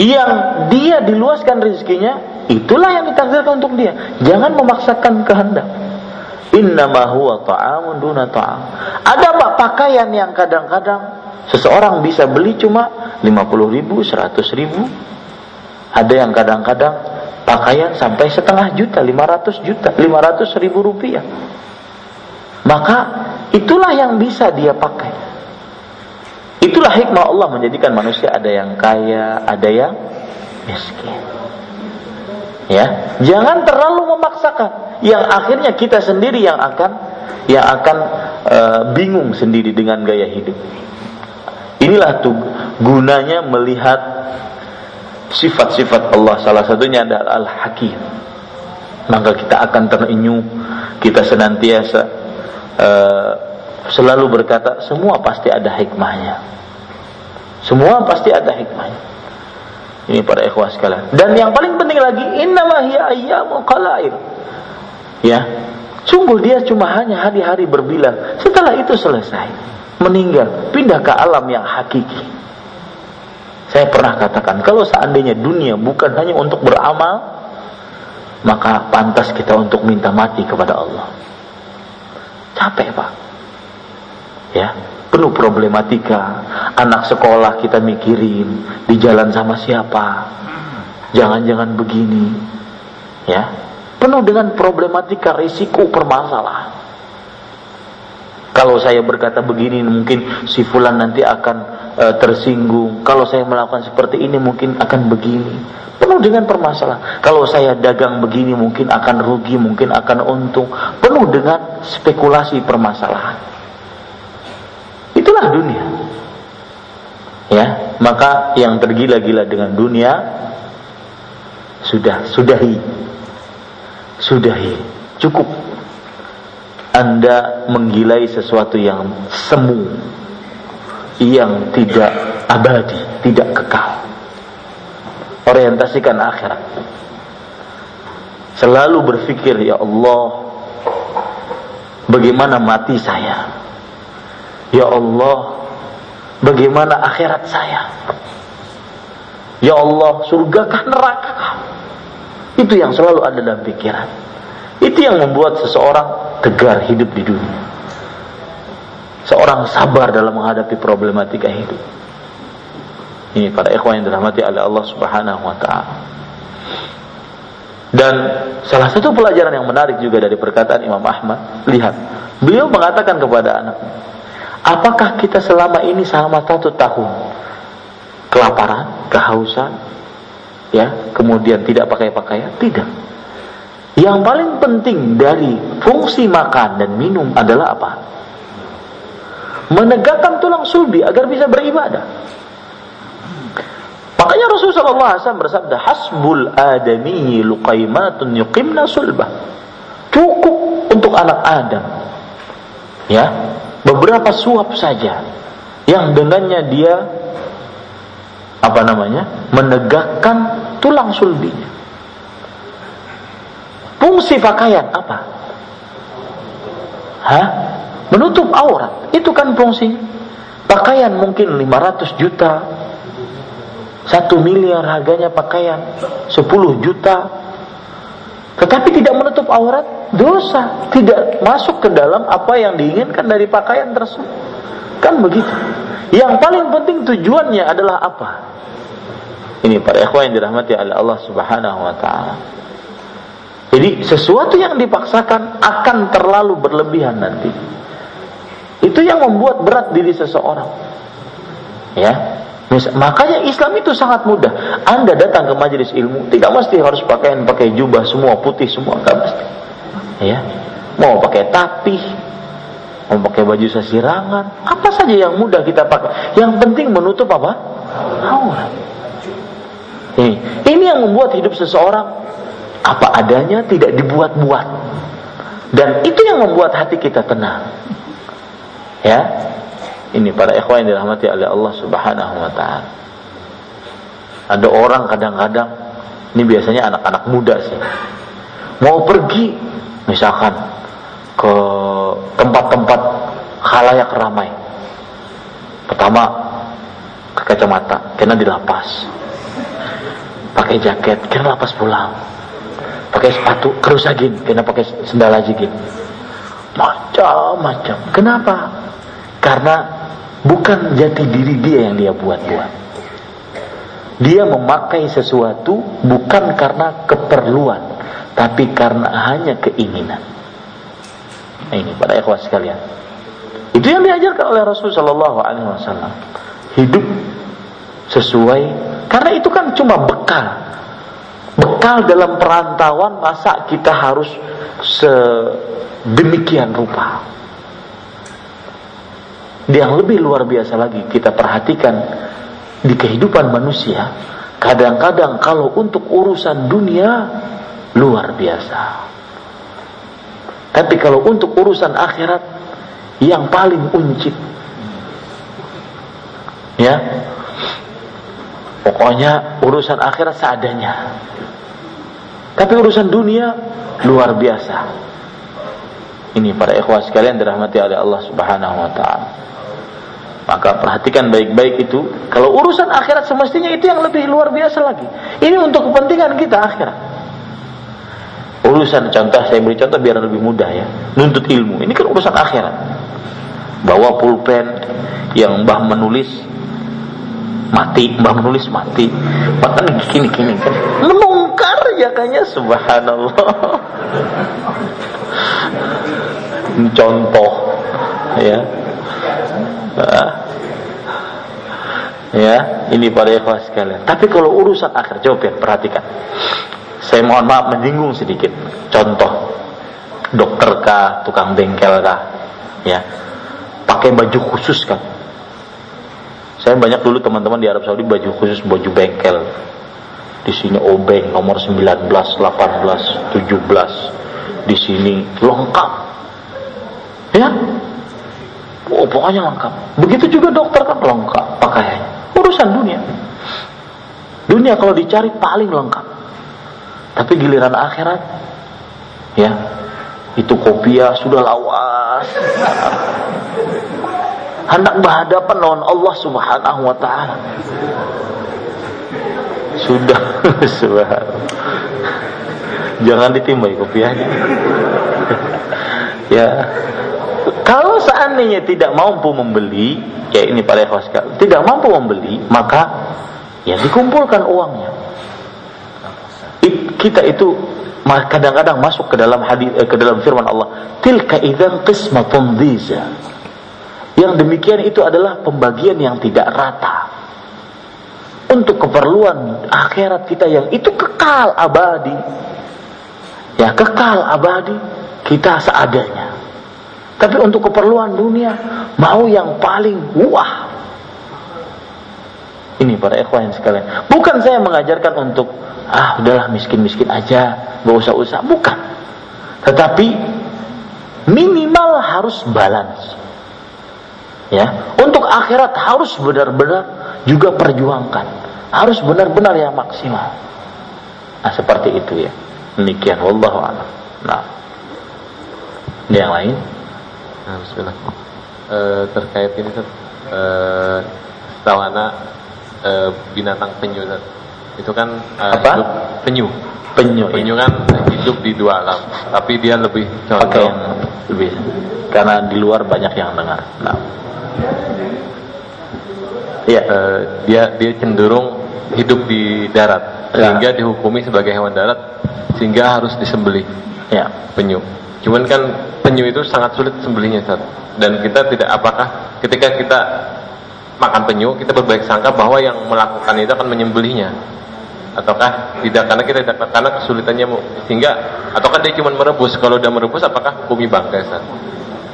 yang dia diluaskan rezekinya Itulah yang ditakdirkan untuk dia. Jangan memaksakan kehendak. Innama huwa ta'amun duna ta'am. Ada pak pakaian yang kadang-kadang seseorang bisa beli cuma 50 ribu, 100 ribu. Ada yang kadang-kadang pakaian sampai setengah juta, 500 juta, 500 ribu rupiah. Maka itulah yang bisa dia pakai. Itulah hikmah Allah menjadikan manusia ada yang kaya, ada yang miskin. Ya, jangan terlalu memaksakan. Yang akhirnya kita sendiri yang akan yang akan e, bingung sendiri dengan gaya hidup. Inilah tuh gunanya melihat sifat-sifat Allah. Salah satunya adalah Al-Hakim. Maka kita akan terenyuh, kita senantiasa e, selalu berkata semua pasti ada hikmahnya. Semua pasti ada hikmahnya. Ini para ikhwah sekalian. Dan yang paling penting lagi, innama hiya ayyamu qalail. Ya. Sungguh dia cuma hanya hari-hari berbilang. Setelah itu selesai. Meninggal. Pindah ke alam yang hakiki. Saya pernah katakan, kalau seandainya dunia bukan hanya untuk beramal, maka pantas kita untuk minta mati kepada Allah. Capek, Pak. Ya, penuh problematika. Anak sekolah kita mikirin di jalan sama siapa. Jangan-jangan begini. Ya. Penuh dengan problematika risiko permasalahan. Kalau saya berkata begini mungkin si fulan nanti akan e, tersinggung. Kalau saya melakukan seperti ini mungkin akan begini. Penuh dengan permasalahan. Kalau saya dagang begini mungkin akan rugi, mungkin akan untung. Penuh dengan spekulasi permasalahan. Itulah dunia. Ya, maka yang tergila-gila dengan dunia sudah sudahi. Sudahi. Cukup. Anda menggilai sesuatu yang semu yang tidak abadi, tidak kekal. Orientasikan akhirat. Selalu berpikir, ya Allah, bagaimana mati saya? Ya Allah, bagaimana akhirat saya? Ya Allah, surga kah neraka Itu yang selalu ada dalam pikiran. Itu yang membuat seseorang tegar hidup di dunia. Seorang sabar dalam menghadapi problematika hidup. Ini para ikhwan yang dirahmati oleh Allah Subhanahu wa taala. Dan salah satu pelajaran yang menarik juga dari perkataan Imam Ahmad, lihat, beliau mengatakan kepada anaknya, Apakah kita selama ini selama satu tahun kelaparan, kehausan, ya, kemudian tidak pakai pakaian? Tidak. Yang paling penting dari fungsi makan dan minum adalah apa? Menegakkan tulang sulbi agar bisa beribadah. Makanya Rasulullah SAW bersabda, Hasbul adami luqaimatun yuqimna sulbah. Cukup untuk anak Adam. Ya, beberapa suap saja yang dengannya dia apa namanya? menegakkan tulang sulbinya. Fungsi pakaian apa? Hah? Menutup aurat. Itu kan fungsinya. Pakaian mungkin 500 juta, satu miliar harganya pakaian, 10 juta. Tetapi tidak menutup aurat, dosa. Tidak masuk ke dalam apa yang diinginkan dari pakaian tersebut. Kan begitu. Yang paling penting tujuannya adalah apa? Ini para ikhwan yang dirahmati oleh Allah Subhanahu wa taala. Jadi sesuatu yang dipaksakan akan terlalu berlebihan nanti. Itu yang membuat berat diri seseorang. Ya. Makanya Islam itu sangat mudah. Anda datang ke majelis ilmu, tidak mesti harus pakaian pakai jubah semua putih semua, enggak mesti. Ya. Mau pakai tapih, mau pakai baju sesirangan, apa saja yang mudah kita pakai. Yang penting menutup apa? Aurat. Ini, ini yang membuat hidup seseorang apa adanya tidak dibuat-buat. Dan itu yang membuat hati kita tenang. Ya. Ini para ikhwan yang dirahmati oleh Allah Subhanahu wa taala. Ada orang kadang-kadang ini biasanya anak-anak muda sih. Mau pergi misalkan ke tempat-tempat khalayak ramai. Pertama ke kacamata, karena dilapas. Pakai jaket, kena lapas pulang. Pakai sepatu, kerusagin, kena pakai sendal jigin. Macam-macam. Kenapa? Karena bukan jati diri dia yang dia buat-buat. Dia memakai sesuatu bukan karena keperluan, tapi karena hanya keinginan. Nah, ini pada ikhwas sekalian. Itu yang diajarkan oleh Rasul Shallallahu Alaihi Wasallam. Hidup sesuai karena itu kan cuma bekal. Bekal dalam perantauan masa kita harus sedemikian rupa. Yang lebih luar biasa lagi kita perhatikan di kehidupan manusia kadang-kadang kalau untuk urusan dunia luar biasa. Tapi kalau untuk urusan akhirat yang paling uncit ya pokoknya urusan akhirat seadanya tapi urusan dunia luar biasa ini para ikhwah sekalian dirahmati oleh Allah Subhanahu wa taala maka perhatikan baik-baik itu. Kalau urusan akhirat semestinya itu yang lebih luar biasa lagi. Ini untuk kepentingan kita akhirat. Urusan contoh, saya beri contoh biar lebih mudah ya. Nuntut ilmu. Ini kan urusan akhirat. Bawa pulpen yang mbah menulis mati, mbah menulis mati. Bahkan gini-gini kan. Menungkar ya kayaknya subhanallah. Contoh ya ya, ini para ikhwas sekalian. Tapi kalau urusan akhir jawab ya, perhatikan. Saya mohon maaf menyinggung sedikit. Contoh, dokter kah, tukang bengkel kah, ya, pakai baju khusus kan? Saya banyak dulu teman-teman di Arab Saudi baju khusus baju bengkel. Di sini obeng nomor 19, 18, 17. Di sini lengkap. Ya, Oh, pokoknya lengkap. Begitu juga dokter kan lengkap pakaiannya. Urusan dunia. Dunia kalau dicari paling lengkap. Tapi giliran akhirat, ya, itu kopiah sudah lawas. Hendak berhadapan lawan Allah Subhanahu wa taala. Sudah. Jangan ditimbai kopiahnya. ya, kalau seandainya tidak mampu membeli, ya ini pada sekali, tidak mampu membeli, maka ya dikumpulkan uangnya. Kita itu kadang-kadang masuk ke dalam hadis eh, ke dalam firman Allah, tilka idzan qismatun dhiza. Yang demikian itu adalah pembagian yang tidak rata. Untuk keperluan akhirat kita yang itu kekal abadi. Ya, kekal abadi kita seadanya. Tapi untuk keperluan dunia mau yang paling wah. Ini para ikhwan sekalian. Bukan saya mengajarkan untuk ah udahlah miskin-miskin aja, gak usah-usah. Bukan. Tetapi minimal harus balance. Ya, untuk akhirat harus benar-benar juga perjuangkan. Harus benar-benar yang maksimal. Nah, seperti itu ya. Demikian wallahu a'lam. Nah. Yang lain? Nah, bismillah. E, terkait ini Ustaz. E, setahu anak e, binatang penyu Ustaz. Itu kan e, Apa? hidup penyu. Penyu. Penyu kan hidup di dua alam, tapi dia lebih condong yang lebih karena di luar banyak yang dengar. Nah. Iya. Eh, dia dia cenderung hidup di darat Ya. sehingga dihukumi sebagai hewan darat sehingga harus disembelih Ya. penyu. Cuman kan penyu itu sangat sulit sembelihnya Ustaz. Dan kita tidak apakah ketika kita makan penyu kita berbaik sangka bahwa yang melakukan itu akan menyembelihnya ataukah tidak karena kita tidak karena kesulitannya sehingga ataukah dia cuma merebus kalau udah merebus apakah bumi bangkai Ustaz?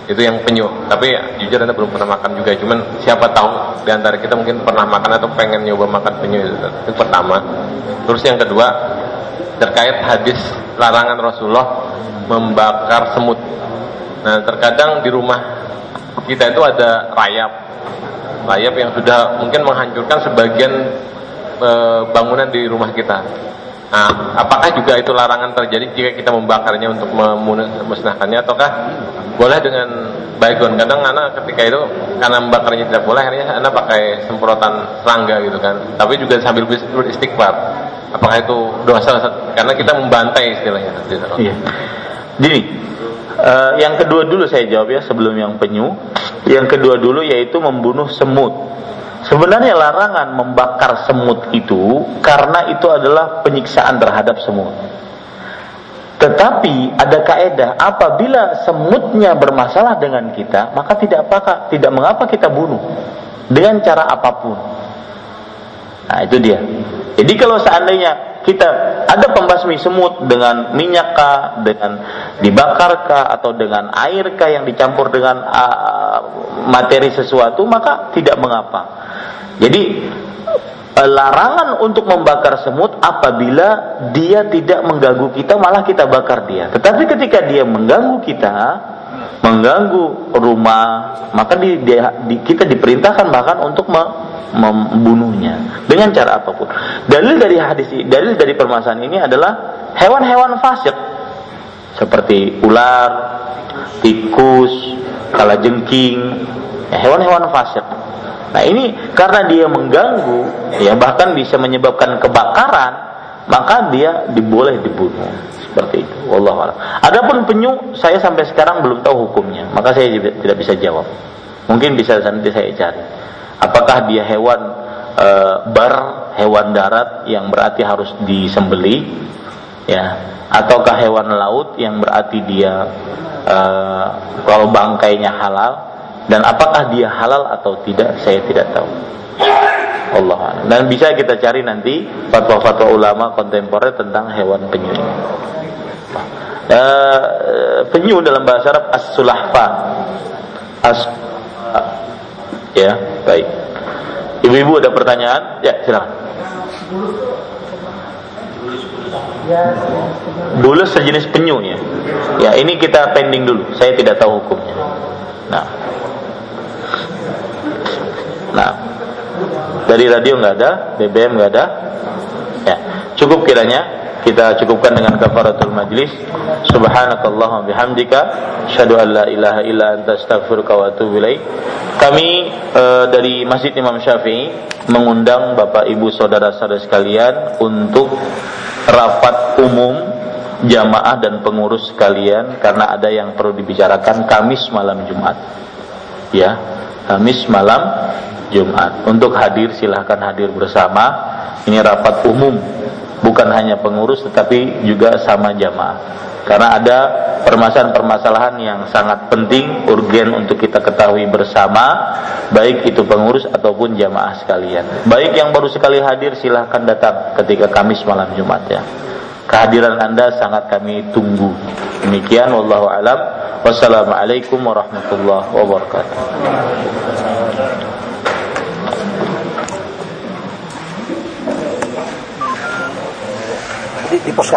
Itu yang penyu. Tapi jujur anda belum pernah makan juga. Cuman siapa tahu di antara kita mungkin pernah makan atau pengen nyoba makan penyu itu, itu pertama. Terus yang kedua terkait hadis larangan Rasulullah membakar semut. Nah terkadang di rumah kita itu ada rayap. Rayap yang sudah mungkin menghancurkan sebagian e, bangunan di rumah kita Nah, apakah juga itu larangan terjadi jika kita membakarnya untuk memusnahkannya ataukah boleh dengan baygon? Kadang anak ketika itu karena membakarnya tidak boleh akhirnya anak pakai semprotan serangga gitu kan. Tapi juga sambil beristighfar. Apakah itu dosa karena kita membantai istilahnya? Iya. Gini, eh, yang kedua dulu saya jawab ya sebelum yang penyu. Yang kedua dulu yaitu membunuh semut. Sebenarnya larangan membakar semut itu karena itu adalah penyiksaan terhadap semut. Tetapi ada kaedah apabila semutnya bermasalah dengan kita, maka tidak apa tidak mengapa kita bunuh dengan cara apa pun. Nah, itu dia. Jadi kalau seandainya kita ada pembasmi semut dengan minyak kah, dengan dibakar kah, atau dengan air kah yang dicampur dengan uh, materi sesuatu, maka tidak mengapa. Jadi larangan untuk membakar semut apabila dia tidak mengganggu kita, malah kita bakar dia. Tetapi ketika dia mengganggu kita, mengganggu rumah, maka di, dia, di, kita diperintahkan bahkan untuk me, membunuhnya dengan cara apa pun. Dalil dari hadis dalil dari permasalahan ini adalah hewan-hewan fasik seperti ular, tikus, kalajengking, ya, hewan-hewan fasik. Nah ini karena dia mengganggu, ya bahkan bisa menyebabkan kebakaran, maka dia diboleh dibunuh seperti itu. Wallahu a'lam. Adapun penyu, saya sampai sekarang belum tahu hukumnya, maka saya tidak bisa jawab. Mungkin bisa nanti saya cari. Apakah dia hewan e, bar, hewan darat yang berarti harus disembeli, ya, ataukah hewan laut yang berarti dia e, kalau bangkainya halal, dan apakah dia halal atau tidak saya tidak tahu. Allah dan bisa kita cari nanti fatwa-fatwa ulama kontemporer tentang hewan penyu ini. Uh, penyu dalam bahasa Arab as-sulahfa. As ya baik. Ibu-ibu ada pertanyaan? Ya silakan. Dulu sejenis penyu ya ya ini kita pending dulu. Saya tidak tahu hukumnya. Nah Nah, dari radio nggak ada, BBM nggak ada. Ya, cukup kiranya kita cukupkan dengan kafaratul majlis. Subhanakallahumma bihamdika, syadu an la ilaha illa anta astaghfiruka wa atubu. Kami e, dari Masjid Imam Syafi'i mengundang Bapak Ibu saudara-saudara sekalian untuk rapat umum jamaah dan pengurus sekalian karena ada yang perlu dibicarakan Kamis malam Jumat. Ya, Kamis malam Jumat. Untuk hadir silahkan hadir bersama. Ini rapat umum, bukan hanya pengurus tetapi juga sama jamaah. Karena ada permasalahan-permasalahan yang sangat penting, urgen untuk kita ketahui bersama, baik itu pengurus ataupun jamaah sekalian. Baik yang baru sekali hadir silahkan datang ketika Kamis malam Jumat ya. Kehadiran Anda sangat kami tunggu. Demikian wallahu alam. Wassalamualaikum warahmatullahi wabarakatuh. Di, di pos